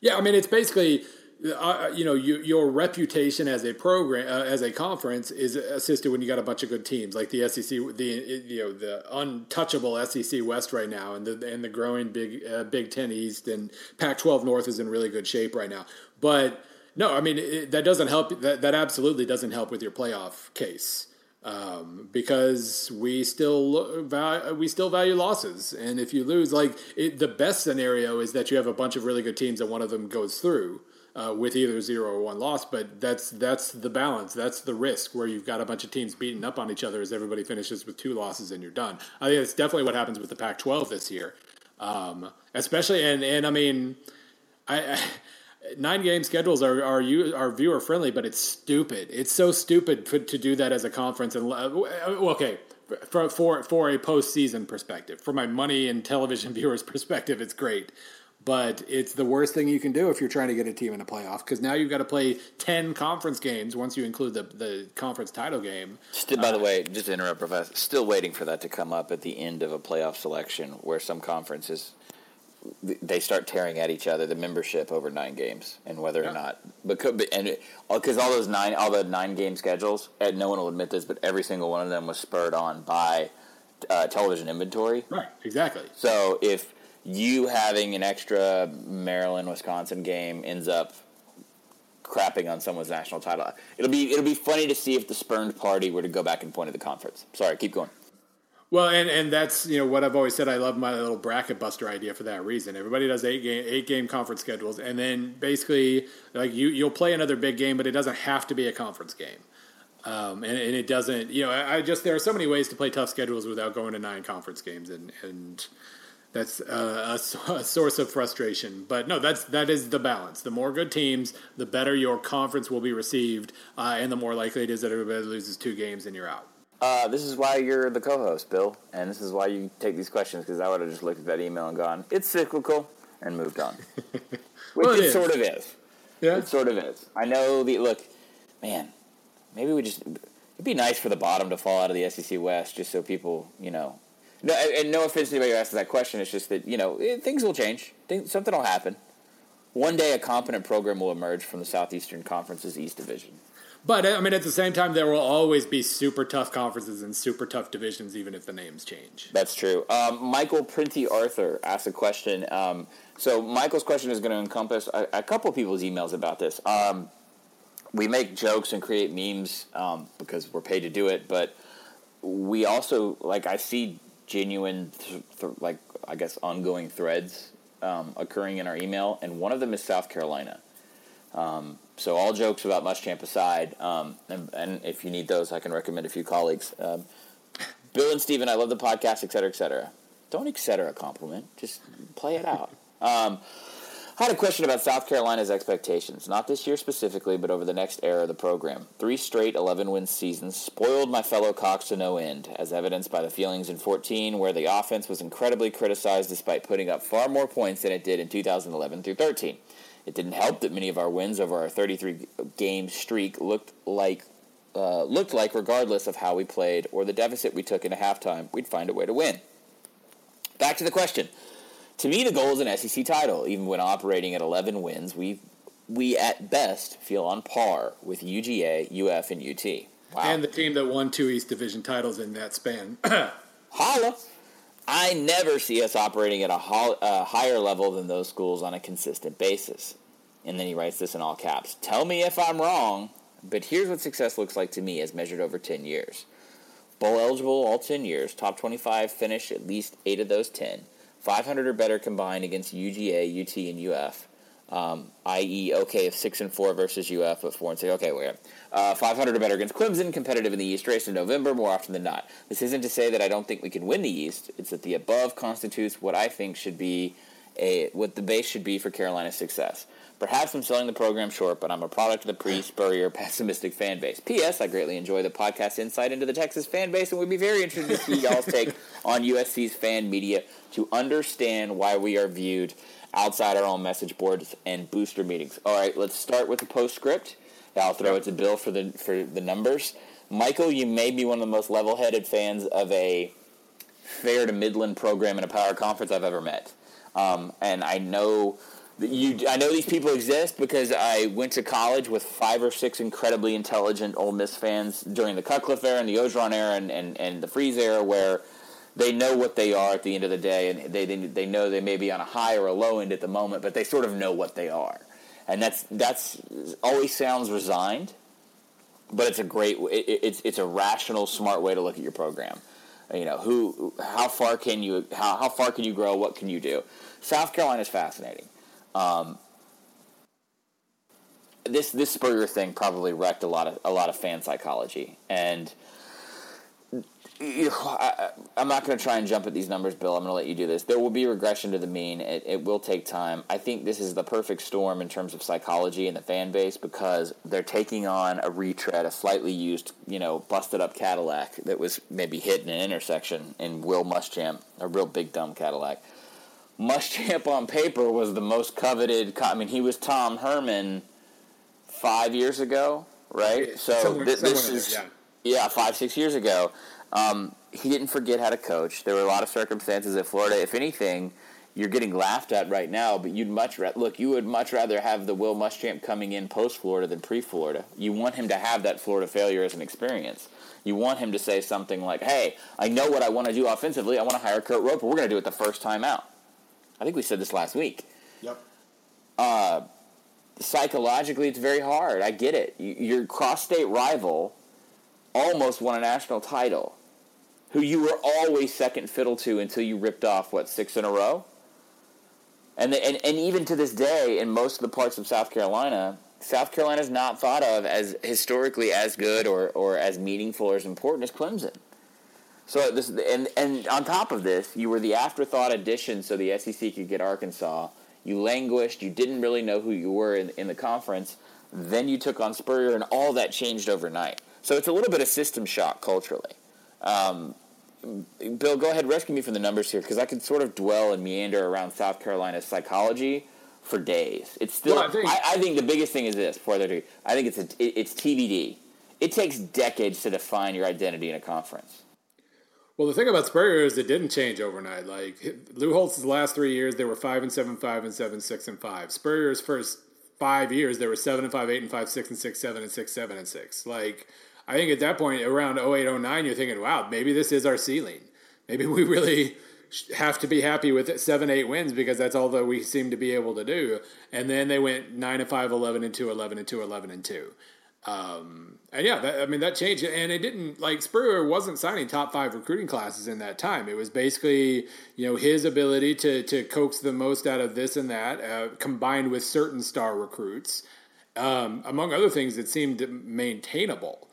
yeah, I mean, it's basically. Uh, uh, you know, you, your reputation as a program, uh, as a conference, is assisted when you got a bunch of good teams like the SEC, the you know the untouchable SEC West right now, and the and the growing Big uh, Big Ten East and Pac-12 North is in really good shape right now. But no, I mean it, that doesn't help. That that absolutely doesn't help with your playoff case um, because we still value, we still value losses, and if you lose, like it, the best scenario is that you have a bunch of really good teams and one of them goes through. Uh, with either zero or one loss, but that's that's the balance. That's the risk where you've got a bunch of teams beating up on each other as everybody finishes with two losses and you're done. I think that's definitely what happens with the Pac-12 this year, um, especially and and I mean, I, I nine game schedules are are you are viewer friendly, but it's stupid. It's so stupid to, to do that as a conference. And uh, okay, for for for a postseason perspective, for my money and television (laughs) viewers perspective, it's great. but it's the worst thing you can do if you're trying to get a team in a playoff because now you've got to play 10 conference games once you include the, the conference title game. Still, by the way, just to interrupt, Professor, still waiting for that to come up at the end of a playoff selection where some conferences they start tearing at each other the membership over nine games and whether yeah. or not because and because all those nine all the nine game schedules and no one will admit this but every single one of them was spurred on by uh, television inventory. Right exactly. So if you having an extra Maryland Wisconsin game ends up crapping on someone's national title it'll be it'll be funny to see if the spurned party were to go back and point at the conference. Sorry keep going well, and, and that's you know what I've always said. I love my little bracket buster idea for that reason. Everybody does eight game eight game conference schedules, and then basically like you you'll play another big game, but it doesn't have to be a conference game. Um, and, and, it doesn't, you know, I, I, just there are so many ways to play tough schedules without going to nine conference games, and and that's a, a, (laughs) source of frustration. But no, that's that is the balance. The more good teams, the better your conference will be received, uh, and the more likely it is that everybody loses two games and you're out. Uh, this is why you're the co-host, Bill, and this is why you take these questions because I would have just looked at that email and gone, "It's cyclical," and moved on. (laughs) Which well, it, it sort of is. Yeah, it sort of is. I know the look, man. Maybe we just it'd be nice for the bottom to fall out of the SEC West, just so people, you know. No, and no offense to anybody who asks that question. It's just that you know it, things will change. Things, something will happen. One day, a competent program will emerge from the Southeastern Conference's East Division. But I mean, at the same time, there will always be super tough conferences and super tough divisions, even if the names change. That's true. Um, Michael Printy Arthur asked a question. Um, so Michael's question is going to encompass a, a, couple people's emails about this. Um, we make jokes and create memes um, because we're paid to do it, but we also like I see genuine, th- th- like I guess, ongoing threads um, occurring in our email, and one of them is South Carolina. Um, so all jokes about Muschamp aside, um, and, and, if you need those, I can recommend a few colleagues. Um, Bill and Steven, I love the podcast, et cetera, et cetera. Don't et cetera compliment. Just play it out. (laughs) Um, I had a question about South Carolina's expectations, not this year specifically, but over the next era of the program. Three straight 11 win seasons spoiled my fellow Cocks to no end, as evidenced by the feelings in 14, where the offense was incredibly criticized despite putting up far more points than it did in 2011 through 13. It didn't help that many of our wins over our 33 game streak looked like uh, looked like, regardless of how we played or the deficit we took in a halftime, we'd find a way to win. Back to the question. To me, the goal is an SEC title. Even when operating at 11 wins, we we at best feel on par with UGA, UF, and UT. Wow. And the team that won two East Division titles in that span. (clears throat) Holla! I never see us operating at a, ho- a higher level than those schools on a consistent basis. And then he writes this in all caps. Tell me if I'm wrong, but here's what success looks like to me as measured over 10 years. Bowl eligible all 10 years, top 25 finish at least 8 of those 10, 500 or better combined against UGA, UT, and UF, um, i.e., okay, if 6 and 4 versus UF, but 4 and 6, okay, we're uh, 500 or better against Clemson, competitive in the East race in November more often than not. This isn't to say that I don't think we can win the East. It's that the above constitutes what I think should be a what the base should be for Carolina's success. Perhaps I'm selling the program short, but I'm a product of the pre-Spurrier pessimistic fan base. P.S. I greatly enjoy the podcast insight into the Texas fan base, and would be very interested to see y'all's (laughs) take on USC's fan media to understand why we are viewed outside our own message boards and booster meetings. All right, let's start with the postscript. I'll throw it to Bill for the for the numbers. Michael, you may be one of the most level-headed fans of a fair to Midland program in a power conference I've ever met, um, and I know you. I know these people exist because I went to college with five or six incredibly intelligent Ole Miss fans during the Cutcliffe era and the Orgeron era and, and, and the Freeze era, where they know what they are at the end of the day, and they, they they know they may be on a high or a low end at the moment, but they sort of know what they are and that's that's always sounds resigned, but it's a great it, it's it's a rational, smart way to look at your program. You know who, how far can you how how far can you grow? What can you do? South Carolina is fascinating. Um, this this Spurrier thing probably wrecked a lot of a lot of fan psychology and I, am not going to try and jump at these numbers, Bill. I'm going to let you do this. There will be regression to the mean. It, it, will take time. I think this is the perfect storm in terms of psychology and the fan base because they're taking on a retread, a slightly used, you know, busted up Cadillac that was maybe hit in an intersection in Will Muschamp, a real big dumb Cadillac. Muschamp on paper was the most coveted. I mean, he was Tom Herman five years ago, right? So Somewhere- thi- this somewhere is there, yeah, five six years ago. Um, he didn't forget how to coach. There were a lot of circumstances at Florida. If anything, you're getting laughed at right now, but you'd much ra- look. You would much rather have the Will Muschamp coming in post Florida than pre Florida. You want him to have that Florida failure as an experience. You want him to say something like, "Hey, I know what I want to do offensively. I want to hire Kurt Roper. We're going to do it the first time out." I think we said this last week Yep. Uh, psychologically it's very hard. I get it. Your cross-state rival almost won a national title, who you were always second fiddle to until you ripped off what six in a row. And, the, and and even to this day, in most of the parts of South Carolina, South Carolina is not thought of as historically as good or, or as meaningful or as important as Clemson. So this and and on top of this, you were the afterthought addition so the SEC could get Arkansas. You languished. You didn't really know who you were in, in the conference. Then you took on Spurrier, and all that changed overnight. So it's a little bit of system shock culturally. Um, Bill, go ahead, rescue me from the numbers here because I could sort of dwell and meander around South Carolina's psychology for days. It's still. Well, I I, think- I, think the biggest thing is this. Before I I think it's a, it, it's TBD. It takes decades to define your identity in a conference. Well, the thing about Spurrier is it didn't change overnight. Like Lou Holtz's last three years, they were five and seven, five and seven, six and five. Spurrier's first five years, they were seven and five, eight and five, six and six, seven and six, seven and six. Like I think at that point, around 08, 09, you're thinking, wow, maybe this is our ceiling. Maybe we really have to be happy with it, seven, eight wins because that's all that we seem to be able to do. And then they went nine and five, 11 and two, 11 and two, 11 and two. Um, and yeah, that, I mean that changed, and it didn't like Spurrier wasn't signing top five recruiting classes in that time. It was basically you know his ability to to coax the most out of this and that, uh, combined with certain star recruits, um, among other things that seemed maintainable.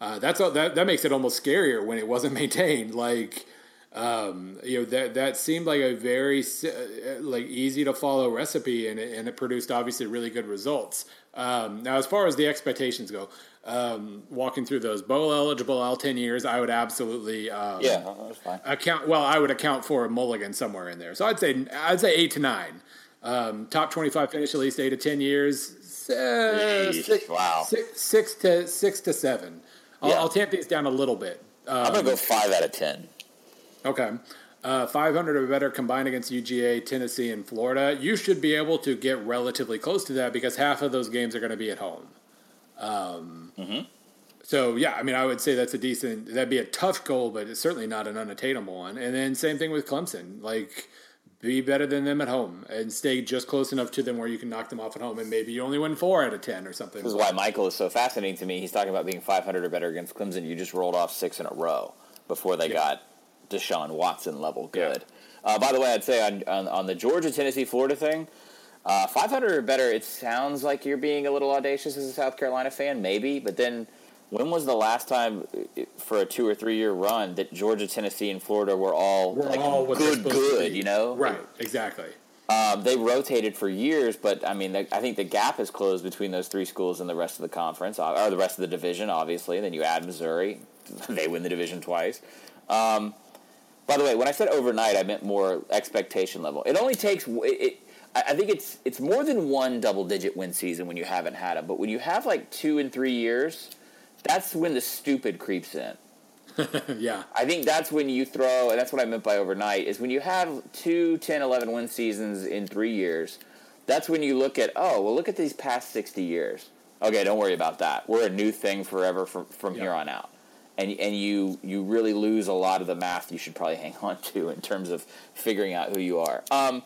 Uh, that's all, that that makes it almost scarier when it wasn't (laughs) maintained. Like um, you know that that seemed like a very uh, like easy to follow recipe, and it, and it produced obviously really good results. Um, now, as far as the expectations go, um, walking through those bowl eligible all ten years, I would absolutely um, Yeah, account. Well, I would account for a mulligan somewhere in there. So I'd say I'd say eight to nine. Um, top twenty-five finish at least eight to ten years. Uh, Yeesh, six, wow. six, six to six to seven. I'll, Yeah. I'll tamp these down a little bit. I'm gonna go five out of ten. Okay. Uh, 500 or better combined against UGA, Tennessee, and Florida. You should be able to get relatively close to that because half of those games are going to be at home. Um, So, yeah, I mean, I would say that's a decent, that'd be a tough goal, but it's certainly not an unattainable one. And then same thing with Clemson. Like, be better than them at home and stay just close enough to them where you can knock them off at home. And maybe you only win four out of 10 or something. This is why Michael is so fascinating to me. He's talking about being 500 or better against Clemson. You just rolled off six in a row before they got Deshaun Watson level good. Uh, by the way, I'd say on, on, on the Georgia, Tennessee, Florida thing, uh, 500 or better, it sounds like you're being a little audacious as a South Carolina fan, maybe. But then when was the last time for a two or three year run that Georgia, Tennessee, and Florida were all, We're like, all good, good, you know? Right, exactly. Um, they rotated for years, but I mean, I think the gap has closed between those three schools and the rest of the conference, uh, or the rest of the division. Obviously, then you add Missouri; (laughs) they win the division twice. Um, by the way, when I said overnight, I meant more expectation level. It only takes. It, it, I think it's it's more than one double-digit win season when you haven't had them, but when you have like two and three years, that's when the stupid creeps in. (laughs) yeah. I think that's when you throw, and that's what I meant by overnight, is when you have two, 10, 11 win seasons in three years, that's when you look at, oh, well, look at these past 60 years. Okay, don't worry about that. We're a new thing forever from, from here on out. And, and you, you really lose a lot of the math you should probably hang on to in terms of figuring out who you are. Um,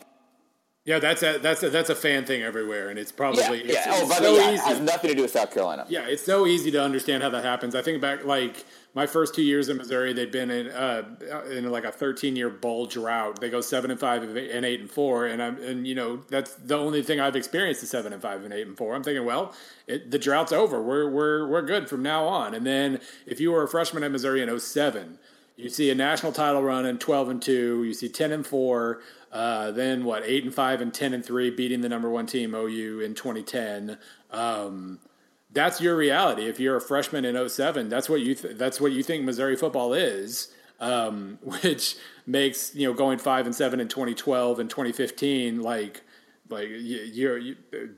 Yeah, that's a that's a that's a fan thing everywhere, and it's probably yeah, it's, yeah. it's Oh, by so the way, yeah, easy. has nothing to do with South Carolina. Yeah, it's so easy to understand how that happens. I think back like my first two years in Missouri, they'd been in uh, in like a 13 year bowl drought. They go seven and five and eight and four, and I'm and you know that's the only thing I've experienced is seven and five and eight and four. I'm thinking, well, it, the drought's over. We're we're we're good from now on. And then if you were a freshman at Missouri in 07, you see a national title run in 12 and two. You see 10 and four. Uh, then what? Eight and five and 10 and three, beating the number one team OU in 2010. Um, that's your reality. If you're a freshman in 07, that's what you th- that's what you think Missouri football is. um, (laughs) which makes you know going five and seven in 2012 and 2015 like like you're, you're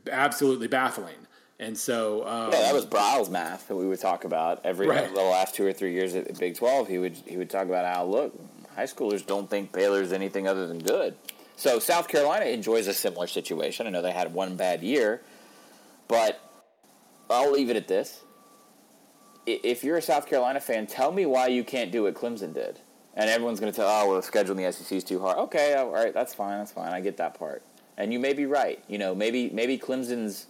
absolutely baffling. And so, um, yeah, that was Briles math that we would talk about every right. the last two or three years at Big Twelve. He would he would talk about how look, high schoolers don't think Baylor's anything other than good. So South Carolina enjoys a similar situation. I know they had one bad year, but I'll leave it at this. If you're a South Carolina fan, tell me why you can't do what Clemson did. And everyone's going to tell, oh, well, the schedule in the SEC is too hard. Okay, all right, that's fine, that's fine. I get that part. And you may be right. You know, maybe maybe Clemson's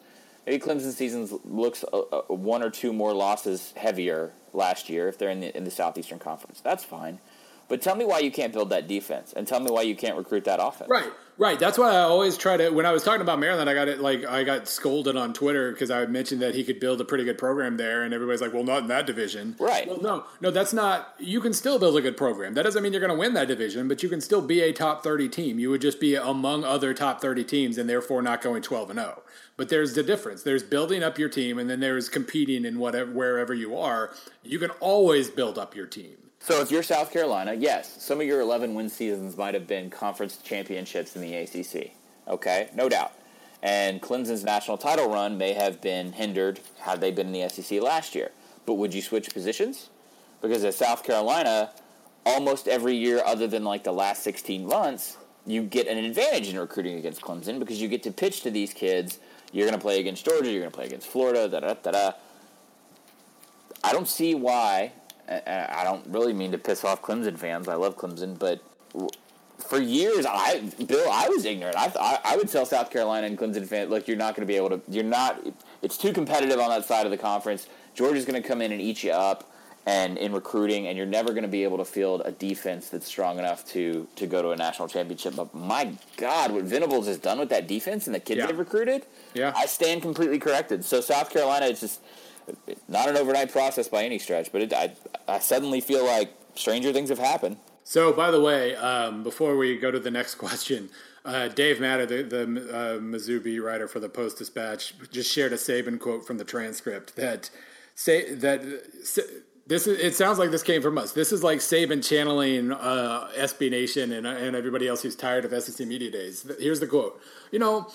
maybe Clemson's season looks one or two more losses heavier last year if they're in the in the Southeastern Conference. That's fine. But tell me why you can't build that defense, and tell me why you can't recruit that offense. Right, right. That's why I always try to. When I was talking about Maryland, I got it like I got scolded on Twitter because I mentioned that he could build a pretty good program there, and everybody's like, "Well, not in that division." Right. Well, no, no, that's not. You can still build a good program. That doesn't mean you're going to win that division, but you can still be a top thirty team. You would just be among other top thirty teams, and therefore not going twelve and zero. Oh. But there's the difference. There's building up your team, and then there's competing in whatever wherever you are. You can always build up your team. So if you're South Carolina, yes, some of your 11 win seasons might have been conference championships in the ACC. Okay, no doubt. And Clemson's national title run may have been hindered had they been in the SEC last year. But would you switch positions? Because at South Carolina, almost every year other than like the last 16 months, you get an advantage in recruiting against Clemson because you get to pitch to these kids. You're going to play against Georgia. You're going to play against Florida. Da da da da. I don't see why I don't really mean to piss off Clemson fans. I love Clemson, but for years, I Bill, I was ignorant. I I, I would tell South Carolina and Clemson fans, look, you're not going to be able to. You're not. It's too competitive on that side of the conference. Georgia's going to come in and eat you up, and in recruiting, and you're never going to be able to field a defense that's strong enough to to go to a national championship. But my God, what Venables has done with that defense and the kids yeah. they've recruited, yeah, I stand completely corrected. So South Carolina, it's just not an overnight process by any stretch, but it, I, I suddenly feel like stranger things have happened. So, by the way, um, before we go to the next (laughs) question, uh, Dave Matter, the, the uh, Mizzou writer for the Post Dispatch, just shared a Saban quote from the transcript that say that this is, it sounds like this came from us. This is like Saban channeling uh, SB Nation and, and everybody else who's tired of SEC media days. Here's the quote. You know,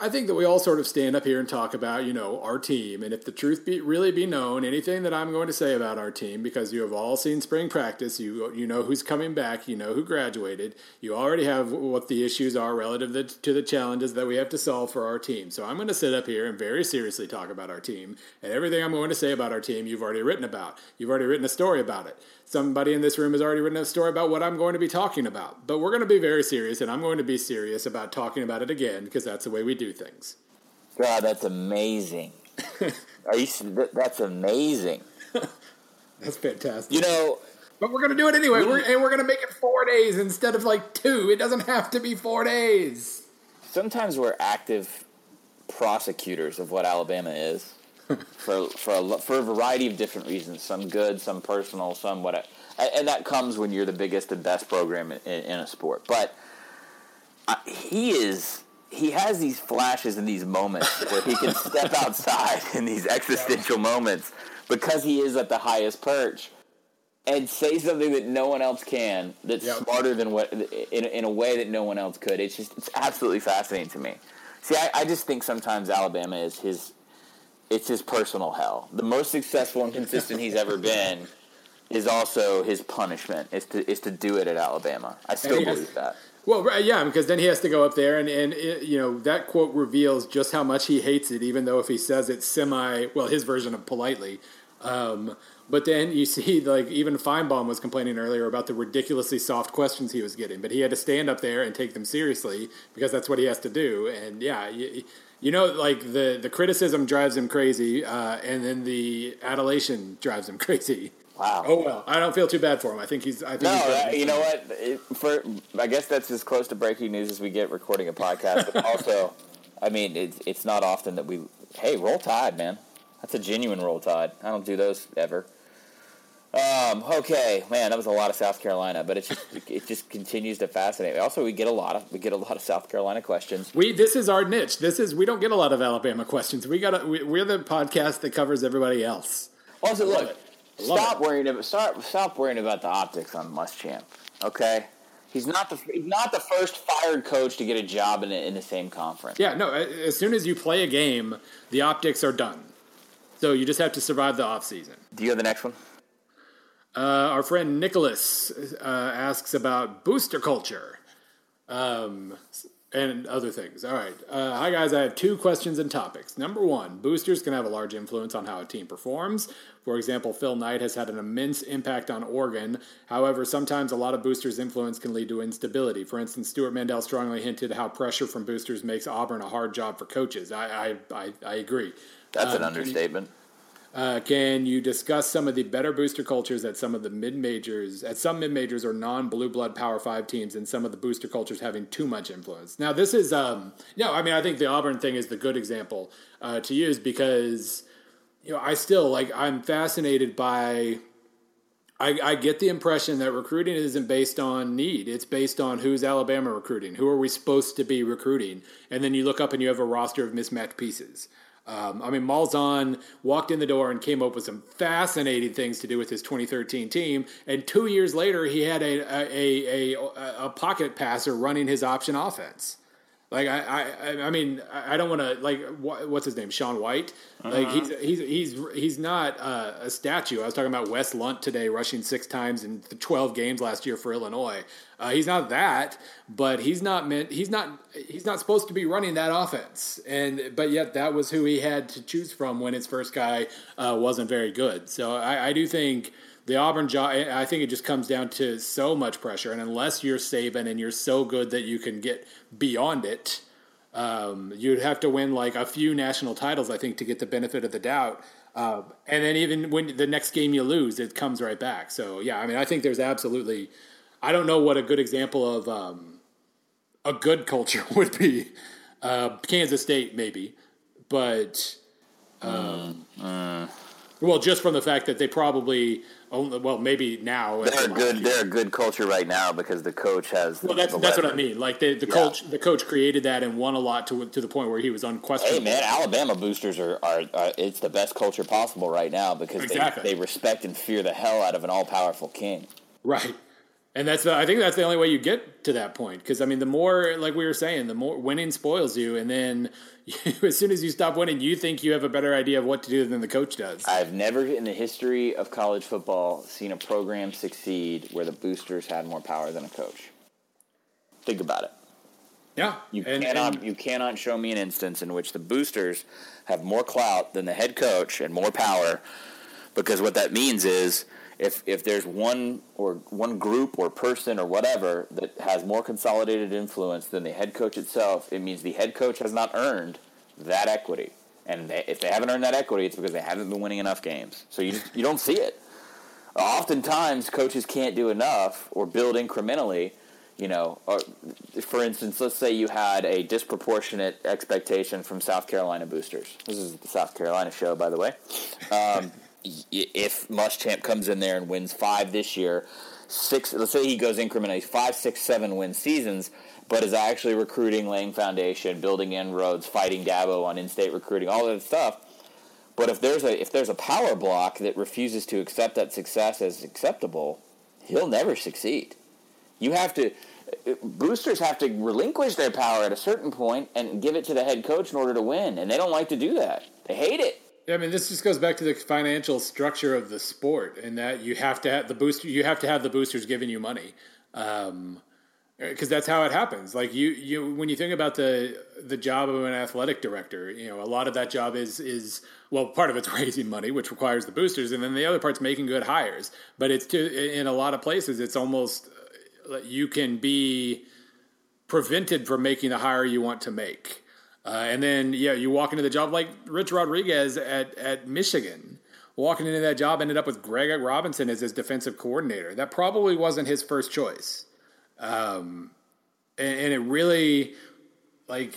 I think that we all sort of stand up here and talk about, you know, our team. And if the truth be really be known, anything that I'm going to say about our team, because you have all seen spring practice, you you know who's coming back, you know who graduated, you already have what the issues are relative to the challenges that we have to solve for our team. So I'm going to sit up here and very seriously talk about our team. And everything I'm going to say about our team, you've already written about. You've already written a story about it somebody in this room has already written a story about what I'm going to be talking about. But we're going to be very serious, and I'm going to be serious about talking about it again because that's the way we do things. God, that's amazing. (laughs) Are you? That's amazing. (laughs) that's fantastic. You know, but we're going to do it anyway, we're, and we're going to make it four days instead of like two. It doesn't have to be four days. Sometimes we're active prosecutors of what Alabama is (laughs) for for a, for a variety of different reasons. Some good, some personal, some whatever. And that comes when you're the biggest and best program in, in a sport. But uh, he is he has these flashes and these moments where he can step (laughs) outside in these existential moments because he is at the highest perch and say something that no one else can that's yep. smarter than what in, in a way that no one else could it's just it's absolutely fascinating to me see I, I just think sometimes alabama is his it's his personal hell. The most successful and consistent he's ever been is also his punishment. Is to is to do it at Alabama. I still believe that. Well, yeah, because then he has to go up there, and and it, you know that quote reveals just how much he hates it, even though if he says it semi, well, his version of politely. Um, but then you see, like even Finebaum was complaining earlier about the ridiculously soft questions he was getting, but he had to stand up there and take them seriously because that's what he has to do. And yeah, you, you know, like the the criticism drives him crazy, uh, and then the adulation drives him (laughs) crazy. Wow. Oh well, I don't feel too bad for him. I think he's. I think no, he's uh, you know what? It, for I guess that's as close to breaking news as we get recording a podcast. But also, (laughs) I mean, it's it's not often that we. Hey, roll tide, man. That's a genuine roll tide. I don't do those ever. Um, okay, man, that was a lot of South Carolina, but it just (laughs) it just continues to fascinate me. Also, we get a lot of we get a lot of South Carolina questions. We this is our niche. This is we don't get a lot of Alabama questions. We got we, we're the podcast that covers everybody else. Also, look, Stop worrying about stop stop worrying about the optics on Muschamp. Okay, he's not the he's not the first fired coach to get a job in the, in the same conference. Yeah, no. As soon as you play a game, the optics are done. So you just have to survive the off season. Do you have the next one? Uh, our friend Nicholas uh, asks about booster culture. Um, and other things. All right. Uh, hi, guys. I have two questions and topics. Number one boosters can have a large influence on how a team performs. For example, Phil Knight has had an immense impact on Oregon. However, sometimes a lot of boosters' influence can lead to instability. For instance, Stewart Mandel strongly hinted how pressure from boosters makes Auburn a hard job for coaches. I, I, I, I agree. That's um, an understatement. Uh, can you discuss some of the better booster cultures at some of the mid majors, at some mid majors or non blue blood Power Five teams, and some of the booster cultures having too much influence? Now, this is um, no, I mean, I think the Auburn thing is the good example uh, to use because you know I still like I'm fascinated by. I, I get the impression that recruiting isn't based on need. It's based on who's Alabama recruiting. Who are we supposed to be recruiting? And then you look up and you have a roster of mismatched pieces. Um, I mean, Malzahn walked in the door and came up with some fascinating things to do with his 2013 team. And two years later, he had a a, a, a, a pocket passer running his option offense. Like I, I, I mean, I don't want to like what's his name, Sean White. Like uh-huh. he's he's he's he's not uh, a statue. I was talking about Wes Lunt today, rushing six times in the twelve games last year for Illinois. Uh, he's not that, but he's not meant. He's not. He's not supposed to be running that offense. And but yet that was who he had to choose from when his first guy uh, wasn't very good. So I, I do think the Auburn job, I think it just comes down to so much pressure. And unless you're Saban and you're so good that you can get beyond it, um, you'd have to win like a few national titles, I think, to get the benefit of the doubt. Uh, and then even when the next game you lose, it comes right back. So yeah, I mean, I think there's absolutely. I don't know what a good example of um, a good culture (laughs) would be. Uh, Kansas State, maybe, but um, uh, uh. Well, just from the fact that they probably only, well, maybe now they're a good. They're a good culture right now because the coach has. Well, that's that's what I mean. Like the, the yeah. coach, the coach created that and won a lot to to the point where he was unquestionable. Hey man, Alabama boosters are, are, are it's the best culture possible right now because exactly. they, they respect and fear the hell out of an all powerful king. Right. And that's the, I think that's the only way you get to that point because I mean the more like we were saying the more winning spoils you and then (laughs) as soon as you stop winning you think you have a better idea of what to do than the coach does. I've never in the history of college football seen a program succeed where the boosters had more power than a coach. Think about it. Yeah, you and, cannot and, you cannot show me an instance in which the boosters have more clout than the head coach and more power because what that means is if if there's one or one group or person or whatever that has more consolidated influence than the head coach itself, it means the head coach has not earned that equity. And they, if they haven't earned that equity, it's because they haven't been winning enough games. So you just you don't see it. Oftentimes, coaches can't do enough or build incrementally. You know, or, for instance, let's say you had a disproportionate expectation from South Carolina boosters. This is the South Carolina show, by the way. Um, if Muschamp comes in there and wins five this year, six. Let's say he goes incrementally five, six, seven win seasons, but is actually recruiting, laying foundation, building inroads, fighting Dabo on in-state recruiting, all that stuff. But if there's a if there's a power block that refuses to accept that success as acceptable, he'll never succeed. You have to boosters have to relinquish their power at a certain point and give it to the head coach in order to win, and they don't like to do that. They hate it. I mean, this just goes back to the financial structure of the sport, and that you have to have the booster. You have to have the boosters giving you money, because um, that's how it happens. Like you, you when you think about the the job of an athletic director, you know, a lot of that job is is well, part of it's (laughs) raising money, which requires the boosters, and then the other part's making good hires. But it's to, in a lot of places, it's almost uh, you can be prevented from making the hire you want to make. Uh, and then, yeah, you walk into the job like Rich Rodriguez at, at Michigan. Walking into that job ended up with Greg Robinson as his defensive coordinator. That probably wasn't his first choice. Um, and, and, it really, like,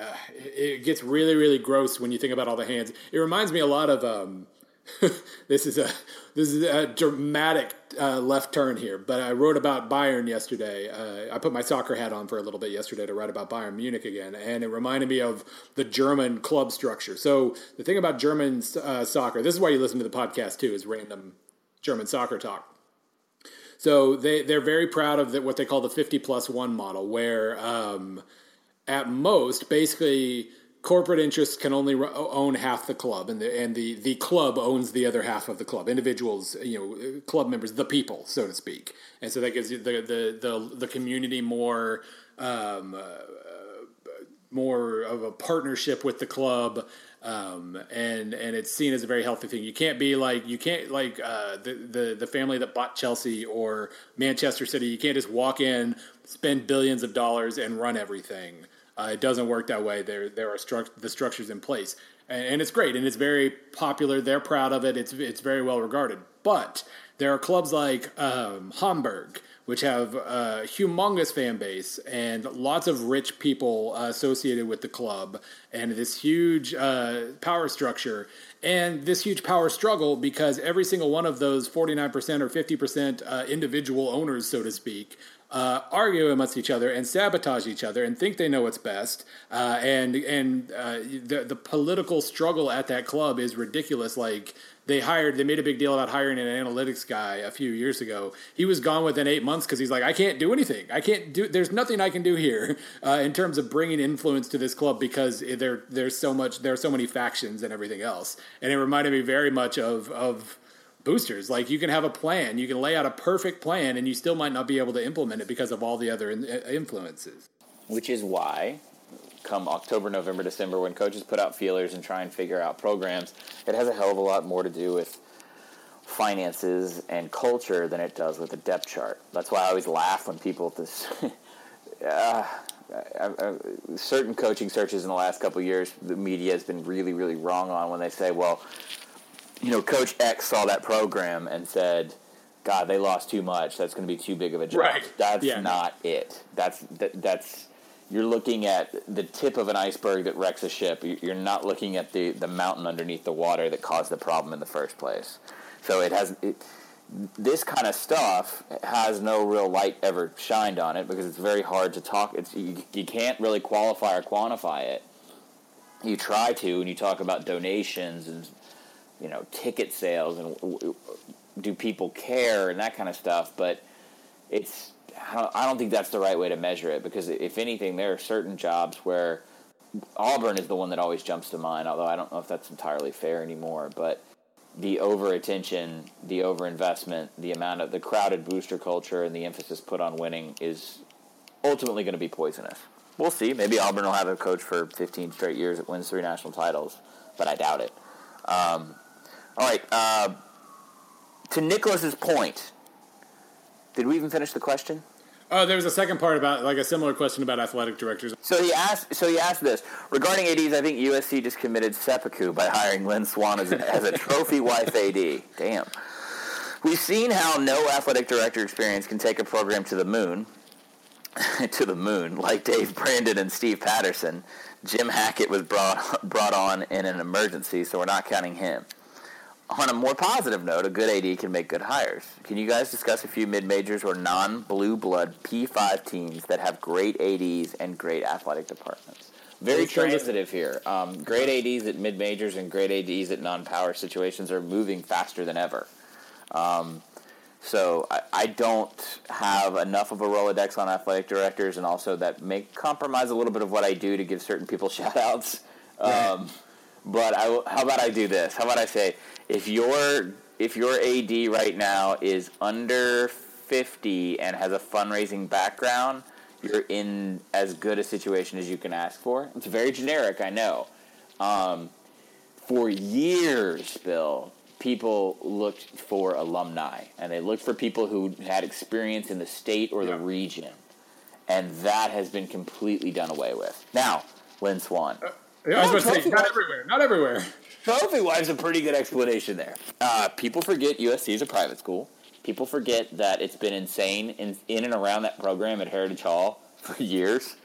uh, it, it, gets really, really gross when you think about all the hands. It reminds me a lot of um, (laughs) this is a this is a dramatic uh, left turn here. But I wrote about Bayern yesterday. Uh, I put my soccer hat on for a little bit yesterday to write about Bayern Munich again, and it reminded me of the German club structure. So the thing about German uh, soccer, this is why you listen to the podcast too, is random German soccer talk. So they they're very proud of the, what they call the fifty plus one model, where um, at most, basically corporate interests can only own half the club, and the and the the club owns the other half of the club. Individuals, you know, club members, the people, so to speak, and so that gives the the the, the community more. Um, uh, more of a partnership with the club, um, and and it's seen as a very healthy thing. You can't be like you can't like uh, the, the the family that bought Chelsea or Manchester City. You can't just walk in, spend billions of dollars, and run everything. Uh, it doesn't work that way. There there are stru- the structures in place, and, and it's great and it's very popular. They're proud of it. It's it's very well regarded. But there are clubs like um, Hamburg, which have a humongous fan base and lots of rich people uh, associated with the club, and this huge uh, power structure, and this huge power struggle because every single one of those 49% or 50% uh, individual owners, so to speak, uh, argue amongst each other and sabotage each other and think they know what's best. Uh, and and uh, the the political struggle at that club is ridiculous. Like they hired, they made a big deal about hiring an analytics guy a few years ago. He was gone within eight months because he's like, I can't do anything. I can't do. There's nothing I can do here (laughs) uh, in terms of bringing influence to this club because there there's so much there are so many factions and everything else. And it reminded me very much of of boosters. Like you can have a plan, you can lay out a perfect plan, and you still might not be able to implement it because of all the other in- uh, influences. Which is why, come October, November, December, when coaches put out feelers and try and figure out programs, it has a hell of a lot more to do with finances and culture than it does with a depth chart. That's why I always laugh when people this. (laughs) uh, I, I, certain coaching searches in the last couple years, the media has been really, really wrong on when they say, "Well, you know, Coach X saw that program and said, "God, they lost too much. That's going to be too big of a job." Right. That's yeah. not it. That's that, that's you're looking at the tip of an iceberg that wrecks a ship. You're not looking at the the mountain underneath the water that caused the problem in the first place. So it has it, this kind of stuff has no real light ever shined on it because it's very hard to talk. It's you, you can't really qualify or quantify it. You try to, and you talk about donations and you know ticket sales and do people care and that kind of stuff but it's I don't think that's the right way to measure it because if anything there are certain jobs where Auburn is the one that always jumps to mind although I don't know if that's entirely fair anymore but the over attention the over investment the amount of the crowded booster culture and the emphasis put on winning is ultimately going to be poisonous. We'll see. Maybe Auburn will have a coach for 15 straight years that wins three national titles but I doubt it. Um, all right. Uh, to Nicholas's point, did we even finish the question? Oh, there was a second part about like a similar question about athletic directors. So he asked. So he asked this regarding ads. I think USC just committed seppuku by hiring Lynn Swann as, a, as a trophy wife AD. Damn. We've seen how no athletic director experience can take a program to the moon. (laughs) to the moon, like Dave Brandon and Steve Patterson. Jim Hackett was brought brought on in an emergency, so we're not counting him on a more positive note, a good AD can make good hires. Can you guys discuss a few mid majors or non blue blood P5 teams that have great ADs and great athletic departments? Very transitive here. Um, great ADs at mid majors and great ADs at non power situations are moving faster than ever. Um, so I, I, don't have enough of a Rolodex on athletic directors, and also that may compromise a little bit of what I do to give certain people (laughs) shout outs. Um, but I, how about I do this? How about I say, if your if your AD right now is under 50 and has a fundraising background, you're in as good a situation as you can ask for. It's very generic, I know. Um, for years, Bill, people looked for alumni, and they looked for people who had experience in the state or the region, and that has been completely done away with. Now, Lynn Swann. Uh, yeah, I was about to say, not everywhere. Not everywhere. Trophy Wife's a pretty good explanation there. Uh, people forget USC is a private school. People forget that it's been insane in, in and around that program at Heritage Hall (laughs) for years.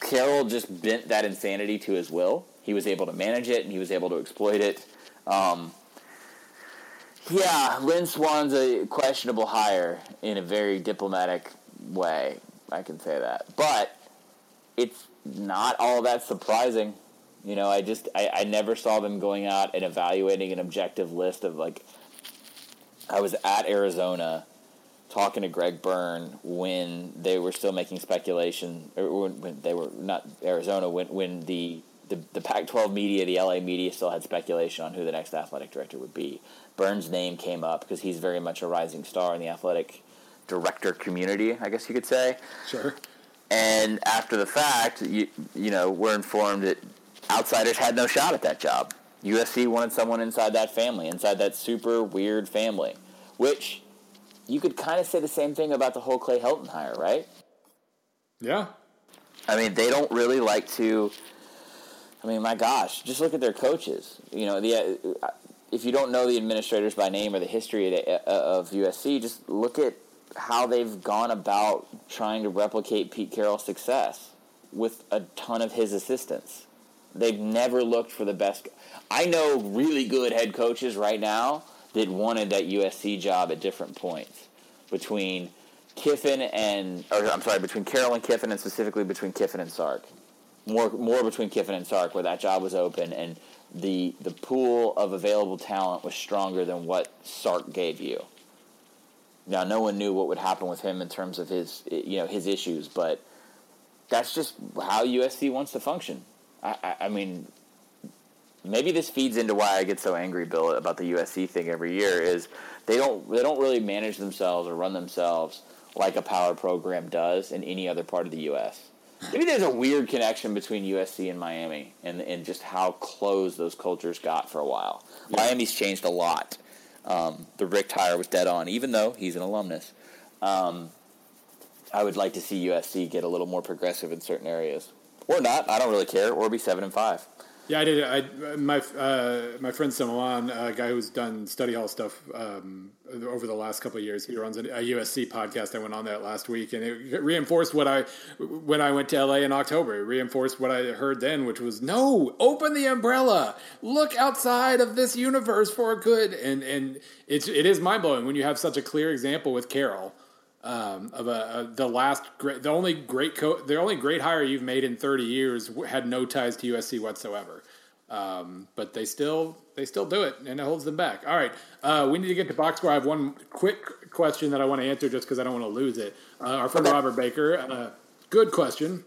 Carroll just bent that insanity to his will. He was able to manage it and he was able to exploit it. Um, Yeah, Lynn Swann's a questionable hire in a very diplomatic way. I can say that, but it's not all that surprising. You know, I just I, I never saw them going out and evaluating an objective list of like. I was at Arizona talking to Greg Byrne when they were still making speculation, or when, when they were not Arizona, when when the the, the Pac-12 media, the LA media, still had speculation on who the next athletic director would be. Byrne's name came up because he's very much a rising star in the athletic director community, I guess you could say. Sure. And after the fact, you, you know, we're informed that outsiders had no shot at that job. USC wanted someone inside that family, inside that super weird family, which you could kind of say the same thing about the whole Clay Helton hire, right? Yeah. I mean, they don't really like to. I mean, my gosh, just look at their coaches. You know, the uh, if you don't know the administrators by name or the history of USC, just look at how they've gone about trying to replicate Pete Carroll's success with a ton of his assistants. They've never looked for the best. I know really good head coaches right now that wanted that USC job at different points between Kiffin and, or I'm sorry, between Carroll and Kiffin, and specifically between Kiffin and Sark. More, more between Kiffin and Sark, where that job was open, and the the pool of available talent was stronger than what Sark gave you. Now, no one knew what would happen with him in terms of his, you know, his issues, but that's just how USC wants to function. I, I, I mean, maybe this feeds into why I get so angry, Bill, about the USC thing every year. Is they don't they don't really manage themselves or run themselves like a power program does in any other part of the U.S. Maybe there's a weird connection between USC and Miami, and and just how close those cultures got for a while. Yeah. Miami's changed a lot. Um, the Richt hire was dead on, even though he's an alumnus. Um, I would like to see USC get a little more progressive in certain areas, or not. I don't really care, or be seven and five. Yeah, I did. I my uh, my friend Samoan, a guy who's done study hall stuff um, over the last couple of years. He runs a, USC podcast. I went on that last week, and it reinforced what I when I went to LA in October. It reinforced what I heard then, which was no, open the umbrella, look outside of this universe for good. And and it's it is mind blowing when you have such a clear example with Carroll um, of a, a, the last great, the only great co- the only great hire you've made in 30 years had no ties to USC whatsoever. Um, but they still they still do it, and it holds them back. All right, uh, we need to get to box score. I have one quick question that I want to answer just because I don't want to lose it. Uh, our friend. Robert Baker, uh, good question.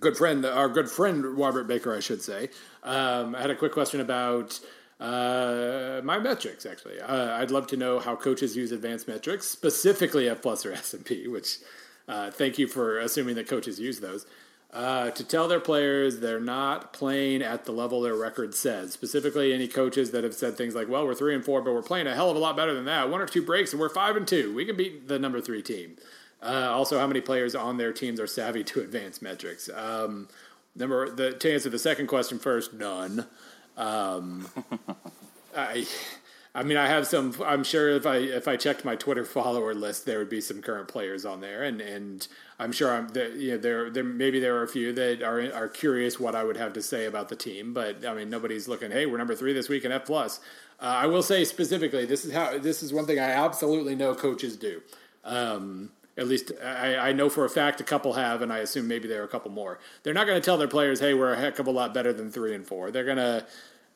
Good friend, our good friend Robert Baker, I should say. Um, I had a quick question about uh, my metrics, actually. Uh, I'd love to know how coaches use advanced metrics, specifically F plus or (laughs) S&P, which uh, thank you for assuming that coaches use those. Uh, to tell their players they're not playing at the level their record says. Specifically, any coaches that have said things like, "Well, we're three and four, but we're playing a hell of a lot better than that. One or two breaks, and we're five and two. We can beat the number three team." Uh, also, how many players on their teams are savvy to (laughs) advanced metrics? Um, number the to answer the second question first, none. Um, I, I mean, I have some. I'm sure if I if I checked my Twitter follower list, there would be some current players on there, and and I'm sure I'm that you know there there maybe there are a few that are are curious what I would have to say about the team, but I mean nobody's looking. Hey, we're number three this week in F plus. Uh, I will say specifically, this is how this is one thing I absolutely know coaches do. Um, at least I, I, know for a fact a couple have, and I assume maybe there are a couple more. They're not going to tell their players, "Hey, we're a heck of a lot better than three and four. They're going to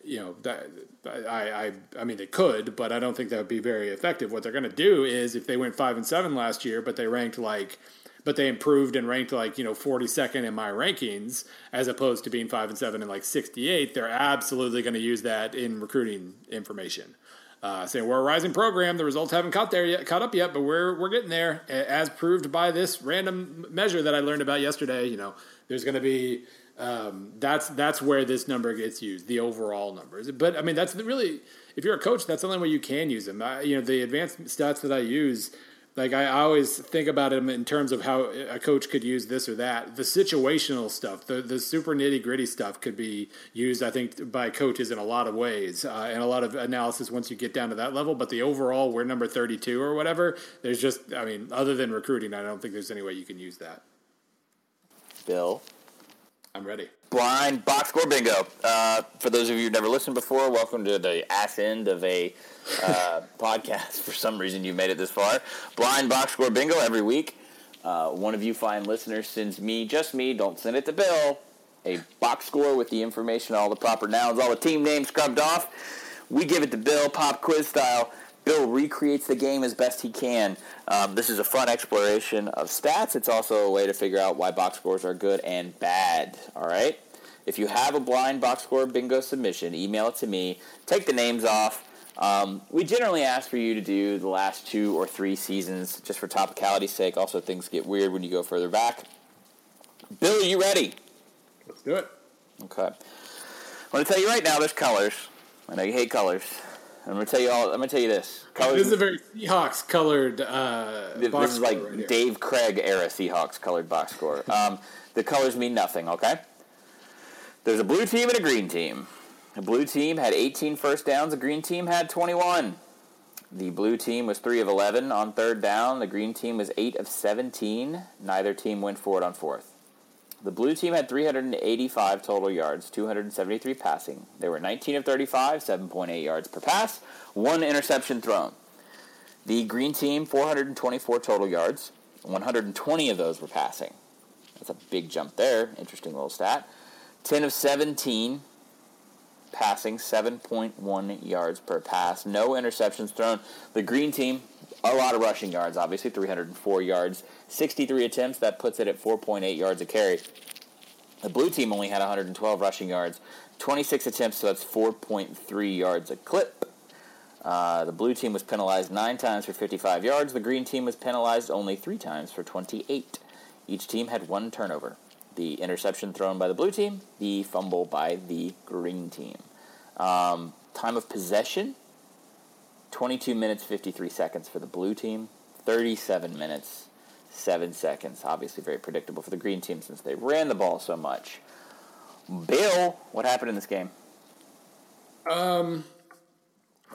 you know that I, I I mean they could, but I don't think that would be very effective. What they're going to do is if they went five and seven last year, but they ranked like, but they improved and ranked like you know forty second in my rankings as opposed to being five and seven and like sixty eight. They're absolutely going to use that in recruiting information. Uh, saying we're a rising program, the results haven't caught there yet, caught up yet, but we're we're getting there, as proved by this random measure that I learned about yesterday. You know, there's going to be um, that's that's where this number gets used, the overall numbers. But I mean, that's really if you're a coach, that's the only way you can use them. I, you know, the advanced stats that I use, like I always think about them in terms of how a coach could use this or that. The situational stuff, the the super nitty gritty stuff, could be used, I think, by coaches in a lot of ways uh, and a lot of analysis once you get down to that level. But the overall, we're number thirty two or whatever. There's just, I mean, other than recruiting, I don't think there's any way you can use that. Bill. I'm ready. Blind box score bingo. Uh, for those of you who've never listened before, welcome to the ass end of a uh, (laughs) podcast. For some reason, you've made it this far. Blind box score bingo every week. Uh, one of you fine listeners sends me, just me, don't send it to Bill, a box score with the information, all the proper nouns, all the team names scrubbed off. We give it to Bill, pop quiz style. Bill recreates the game as best he can. Um, this is a fun exploration of stats. It's also a way to figure out why box scores are good and bad. All right? If you have a blind box score bingo submission, email it to me. Take the names off. Um, we generally ask for you to do the last two or three seasons just for topicality's sake. Also, things get weird when you go further back. Bill, are you ready? Let's do it. Okay. I want to tell you right now, there's colors. I know you hate colors. I'm gonna tell you all. I'm gonna tell you this. Colors, this is a very Seahawks colored. Uh, this, this is like right Dave Krieg era Seahawks colored box score. (laughs) um, the colors mean nothing. Okay. There's a blue team and a green team. The blue team had 18 first downs. The green team had 21. The blue team was 3 of 11 on third down. The green team was 8 of 17. Neither team went for it on fourth. The blue team had 385 total yards, 273 passing. They were 19 of 35, 7.8 yards per pass, one interception thrown. The green team, 424 total yards, 120 of those were passing. That's a big jump there. Interesting little stat. 10 of 17 passing, 7.1 yards per pass. No interceptions thrown. The green team, a lot of rushing yards, obviously, 304 yards, 63 attempts. That puts it at 4.8 yards a carry. The blue team only had 112 rushing yards, 26 attempts, so that's 4.3 yards a clip. Uh, the blue team was penalized nine times for 55 yards. The green team was penalized only three times for 28. Each team had one turnover. The interception thrown by the blue team, the fumble by the green team. Um, time of possession 22 minutes 53 seconds for the blue team, 37 minutes 7 seconds. Obviously, very predictable for the green team since they ran the ball so much. Bill, what happened in this game? Um,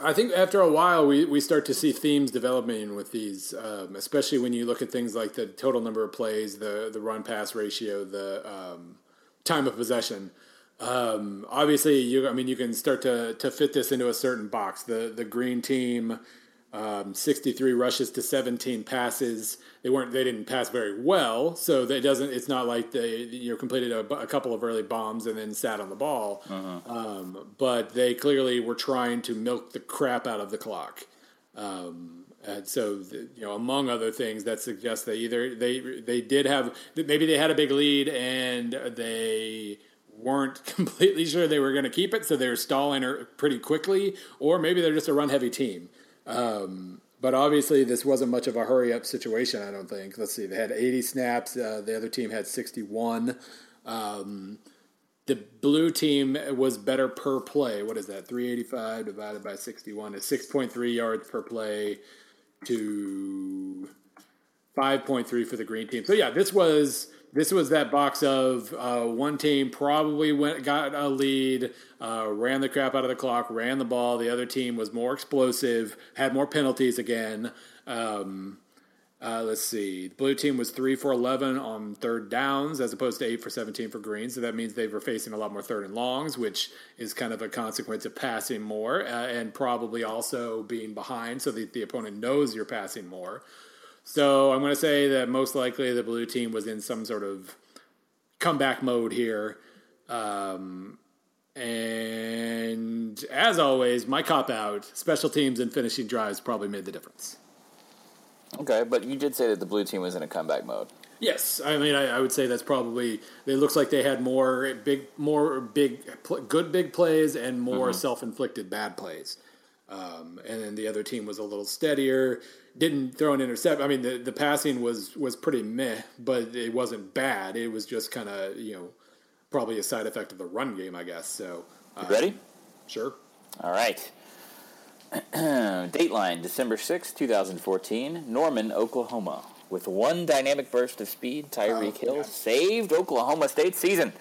I think after a while, we, we start to see themes developing with these, um, especially when you look at things like the total number of plays, the the run pass ratio, the um, time of possession. Um, obviously, you I mean you can start to to fit this into a certain box. The the green team, um, 63 rushes to 17 passes. They weren't they didn't pass very well, so that doesn't. It's not like they you know completed a, a couple of early bombs and then sat on the ball. Uh-huh. Um, but they clearly were trying to milk the crap out of the clock. Um, and so, you know, among other things, that suggests that either they they did have maybe they had a big lead and they weren't (laughs) completely sure they were going to keep it, so they were stalling pretty quickly, or maybe they're just a run heavy team. Um, but obviously, this wasn't much of a hurry up situation. I don't think. Let's see, they had 80 snaps. Uh, the other team had 61. Um, the blue team was better per play. What is that? 385 divided by 61 is 6.3 yards per play to 5.3 for the green team. So yeah, this was this was that box of uh, one team probably went got a lead, uh, ran the crap out of the clock, ran the ball. The other team was more explosive, had more penalties again. Um, uh, let's see. The blue team was three for eleven on third downs, as opposed to eight for seventeen for green. So that means they were facing a lot more third and longs, which is kind of a consequence of passing more uh, and probably also being behind, so that the opponent knows you're passing more. So I'm going to say that most likely the blue team was in some sort of comeback mode here. Um, and as always, my cop out, special teams and finishing drives probably made the difference. Okay, but you did say that the blue team was in a comeback mode. Yes, I mean I, I would say that's probably. It looks like they had more big, more big, good big plays and more mm-hmm. self-inflicted bad plays. Um, and then the other team was a little steadier. Didn't throw an intercept. I mean, the, the passing was was pretty meh, but it wasn't bad. It was just kind of you know probably a side effect of the run game, I guess. So, uh, ready? Sure. All right. (clears throat) Dateline December sixth, two 2014, Norman, Oklahoma. With one dynamic burst of speed, Tyreek oh, Hill saved Oklahoma State's season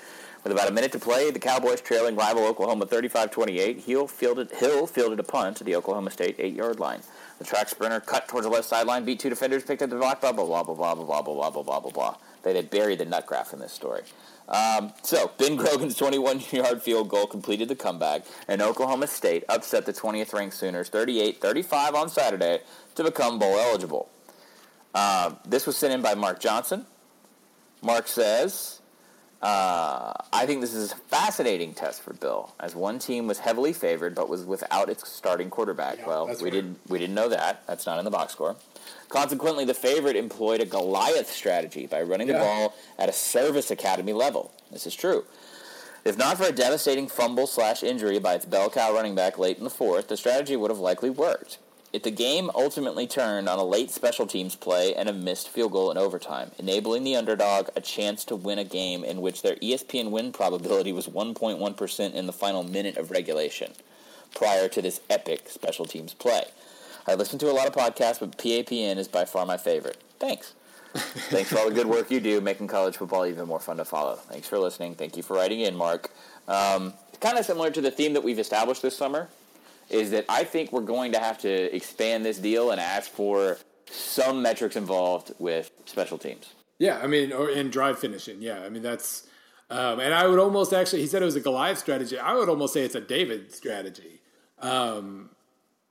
With about a minute to play, the Cowboys trailing rival Oklahoma 35-28. Hill fielded, Hill fielded a punt to the Oklahoma State eight-yard line. The track sprinter cut towards the left sideline, beat two defenders, picked up the block, blah, blah, blah, blah, blah, blah, blah, blah, blah, blah, blah, blah. They had buried the nut graph in this story. Um, so, Ben Grogan's 21-yard field goal completed the comeback, and Oklahoma State upset the 20th-ranked Sooners 38-35 on Saturday to become bowl eligible. Uh, this was sent in by Mark Johnson. Mark says, uh, I think this is a fascinating test for Bill, as one team was heavily favored but was without its starting quarterback. Yeah, well, we right. didn't we didn't know that. That's not in the box score. Consequently, the favorite employed a Goliath strategy by running the ball at a service academy level. This is true. If not for a devastating fumble slash injury by its bell cow running back late in the fourth, the strategy would have likely worked. If the game ultimately turned on a late special teams play and a missed field goal in overtime, enabling the underdog a chance to win a game in which their ESPN win probability was 1.1% in the final minute of regulation, prior to this epic special teams play. I listen to a lot of podcasts, but PAPN is by far my favorite. Thanks. (laughs) Thanks for all the good work you do, making college football even more fun to follow. Thanks for listening. Thank you for writing in, Mark. Um, kind of similar to the theme that we've established this summer, is that I think we're going to have to expand this deal and ask for some metrics involved with special teams. Yeah, I mean, or in drive finishing. Yeah, I mean that's, um, and I would almost actually. He said it was a Goliath strategy. I would almost say it's a David strategy, um,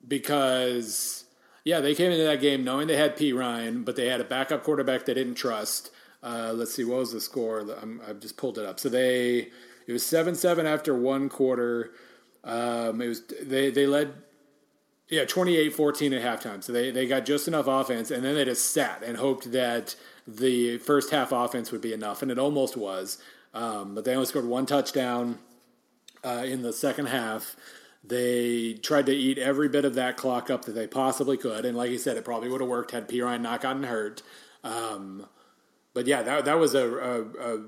because yeah, they came into that game knowing they had Perine, but they had a backup quarterback they didn't trust. Uh, let's see, what was the score? I'm, I've just pulled it up. So they it was seven seven after one quarter. Um, it was they they led yeah, 28-14 at halftime. So they, they got just enough offense, and then they just sat and hoped that the first half offense would be enough, and it almost was. Um, but they only scored one touchdown uh, in the second half. They tried to eat every bit of that clock up that they possibly could, and like you said, it probably would have worked had Perine not gotten hurt. Um, but yeah, that that was a, a, a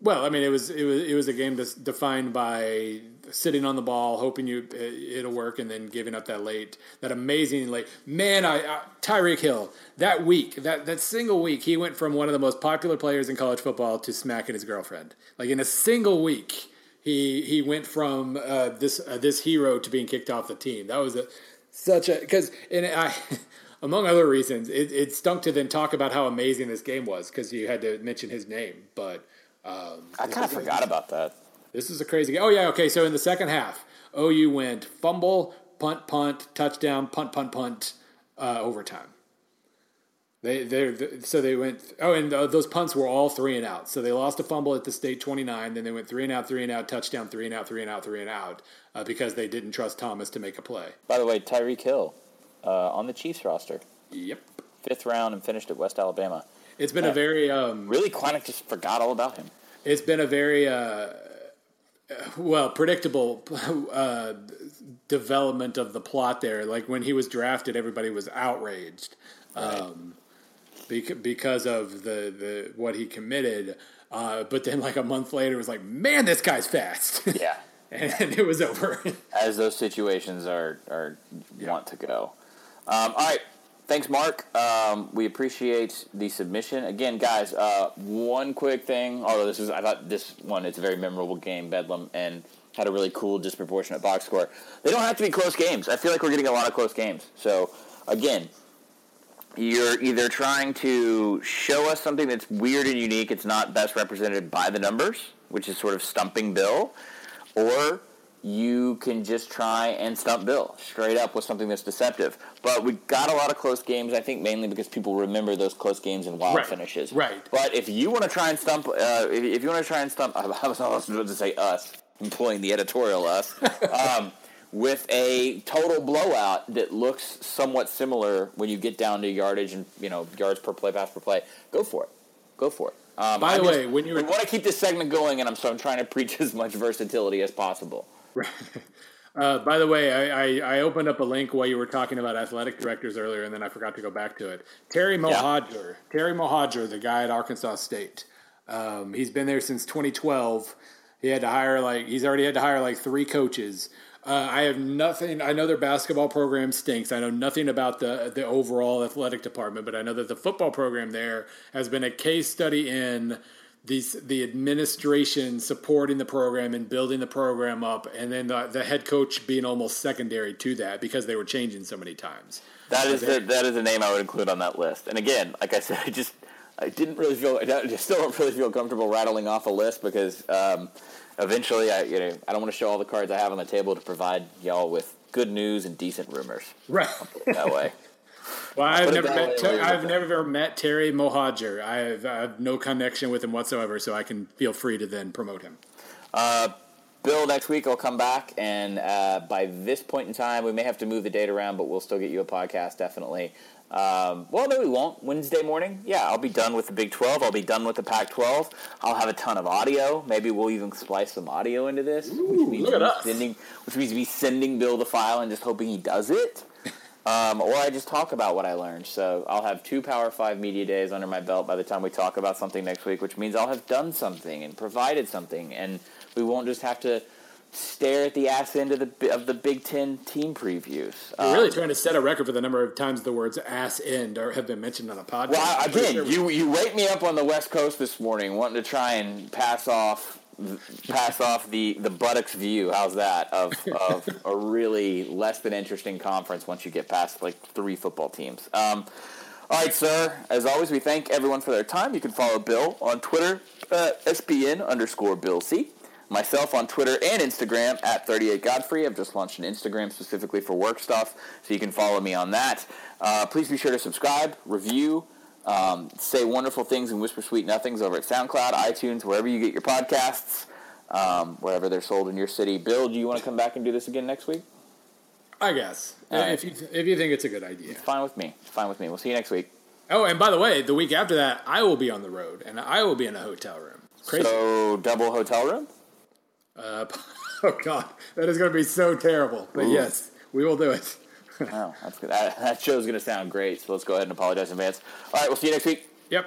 well, I mean, it was it was it was a game defined by sitting on the ball, hoping you it, it'll work, and then giving up that late, that amazing late. Man, I, I Tyreek Hill that week, that that single week, he went from one of the most popular players in college football to smacking his girlfriend. Like in a single week, he he went from uh, this uh, this hero to being kicked off the team. That was a such a because and I. (laughs) Among other reasons, it, it stunk to then talk about how amazing this game was because you had to mention his name. But um, I kind of forgot about that. This is a crazy game. Oh yeah, okay. So in the second half, OU went fumble, punt, punt, touchdown, punt, punt, punt, uh, overtime. They they so they went. Oh, and uh, those punts were all three and out. So they lost a fumble at the state twenty nine. Then they went three and out, three and out, touchdown, three and out, three and out, three and out, uh, because they didn't trust Thomas to make a play. By the way, Tyreek Hill uh, on the Chiefs roster, Yep. fifth round and finished at West Alabama. It's been a very um, Really, Quantick just forgot all about him. it's been a very uh, well predictable (laughs) uh, development of the plot there. Like when he was drafted, everybody was outraged um, bec- because of the, the what he committed. Uh, but then, like a month later, it was like, man, this guy's fast, (laughs) Yeah. and it was over. as those situations are are want to go. Um, all right, thanks, Mark. Um, we appreciate the submission again, guys. Uh, one quick thing, although this is I thought this one it's a very memorable game, Bedlam, and had a really cool disproportionate box score. They don't have to be close games. I feel like we're getting a lot of close games. So again, you're either trying to show us something that's weird and unique, it's not best represented by the numbers, which is sort of stumping Bill, or you can just try and stump Bill straight up with something that's deceptive. But we got a lot of close games, I think mainly because people remember those close games and wild Right, finishes. right. But if you want to try and stump, uh, if, if you want to try and stump, (laughs) I was almost about to say us, employing the editorial us, (laughs) um, with a total blowout that looks somewhat similar when you get down to yardage and you know yards per play, pass per play, go for it. Go for it. Um, By the just- way, when you I want to keep this segment going, and I'm so I'm trying to preach (laughs) as much versatility as possible. (laughs) Uh, by the way, I, I, I opened up a link while you were talking about athletic directors earlier, and then I forgot to go back to it. Terry Mohajir, Terry Mohajir, the guy at Arkansas State. Um, he's been there since 2012. He had to hire like he's already had to hire like three coaches. Uh, I have nothing. I know their basketball program stinks. I know nothing about the the overall athletic department, but I know that the football program there has been a case study in these the administration supporting the program and building the program up, and then the, the head coach being almost secondary to that because they were changing so many times. That is the, that is a name I would include on that list. And again, like I said, I just I didn't really feel I just still don't really feel comfortable rattling off a list because um, eventually I you know I don't want to show all the cards I have on the table to provide y'all with good news and decent rumors. Right that way. (laughs) Well, I've never met. Ter- I've never met Terry Mohajir. I have, I have, no connection with him whatsoever, so I can feel free to then promote him. Uh, Bill, next week I'll come back, and uh, by this point in time, we may have to move the date around, but we'll still get you a podcast definitely. Um, well, no, we won't. Wednesday morning, yeah, I'll be done with the Big 12. I'll be done with the Pac 12. I'll have a ton of audio. Maybe we'll even splice some audio into this, Ooh, which means look at us. Sending, which means me sending Bill the file and just hoping he does it. Um, or I just talk about what I learned. So I'll have two Power Five media days under my belt by the time we talk about something next week, which means I'll have done something and provided something, and we won't just have to stare at the ass end of the of the Big Ten team previews. You're um, really trying to set a record for the number of times the words "ass end" or have been mentioned on a podcast. Well, again, sure you you wake me up on the West Coast this morning, wanting to try and pass off pass off the the buttocks view. How's that of of a really less than interesting conference once you get past like three football teams. Um, all right, sir. As always, we thank everyone for their time. You can follow Bill on Twitter, uh, SBN underscore Bill C. Myself on Twitter and Instagram at 38 Godfrey. I've just launched an Instagram specifically for work stuff, so you can follow me on that. Uh, please be sure to subscribe, review, um, say wonderful things and whisper sweet nothings over at SoundCloud, iTunes, wherever you get your podcasts, um, wherever they're sold in your city. Bill, do you want to come back and do this again next week? I guess. If you if you think it's a good idea, it's fine with me. It's fine with me. We'll see you next week. Oh, and by the way, the week after that, I will be on the road and I will be in a hotel room. Crazy. So double hotel room. Uh, (laughs) oh God, that is going to be so terrible. But Ooh. yes, we will do it (laughs) oh, that's good. That, that show's going to sound great. So let's go ahead and apologize in advance. All right, we'll see you next week. Yep.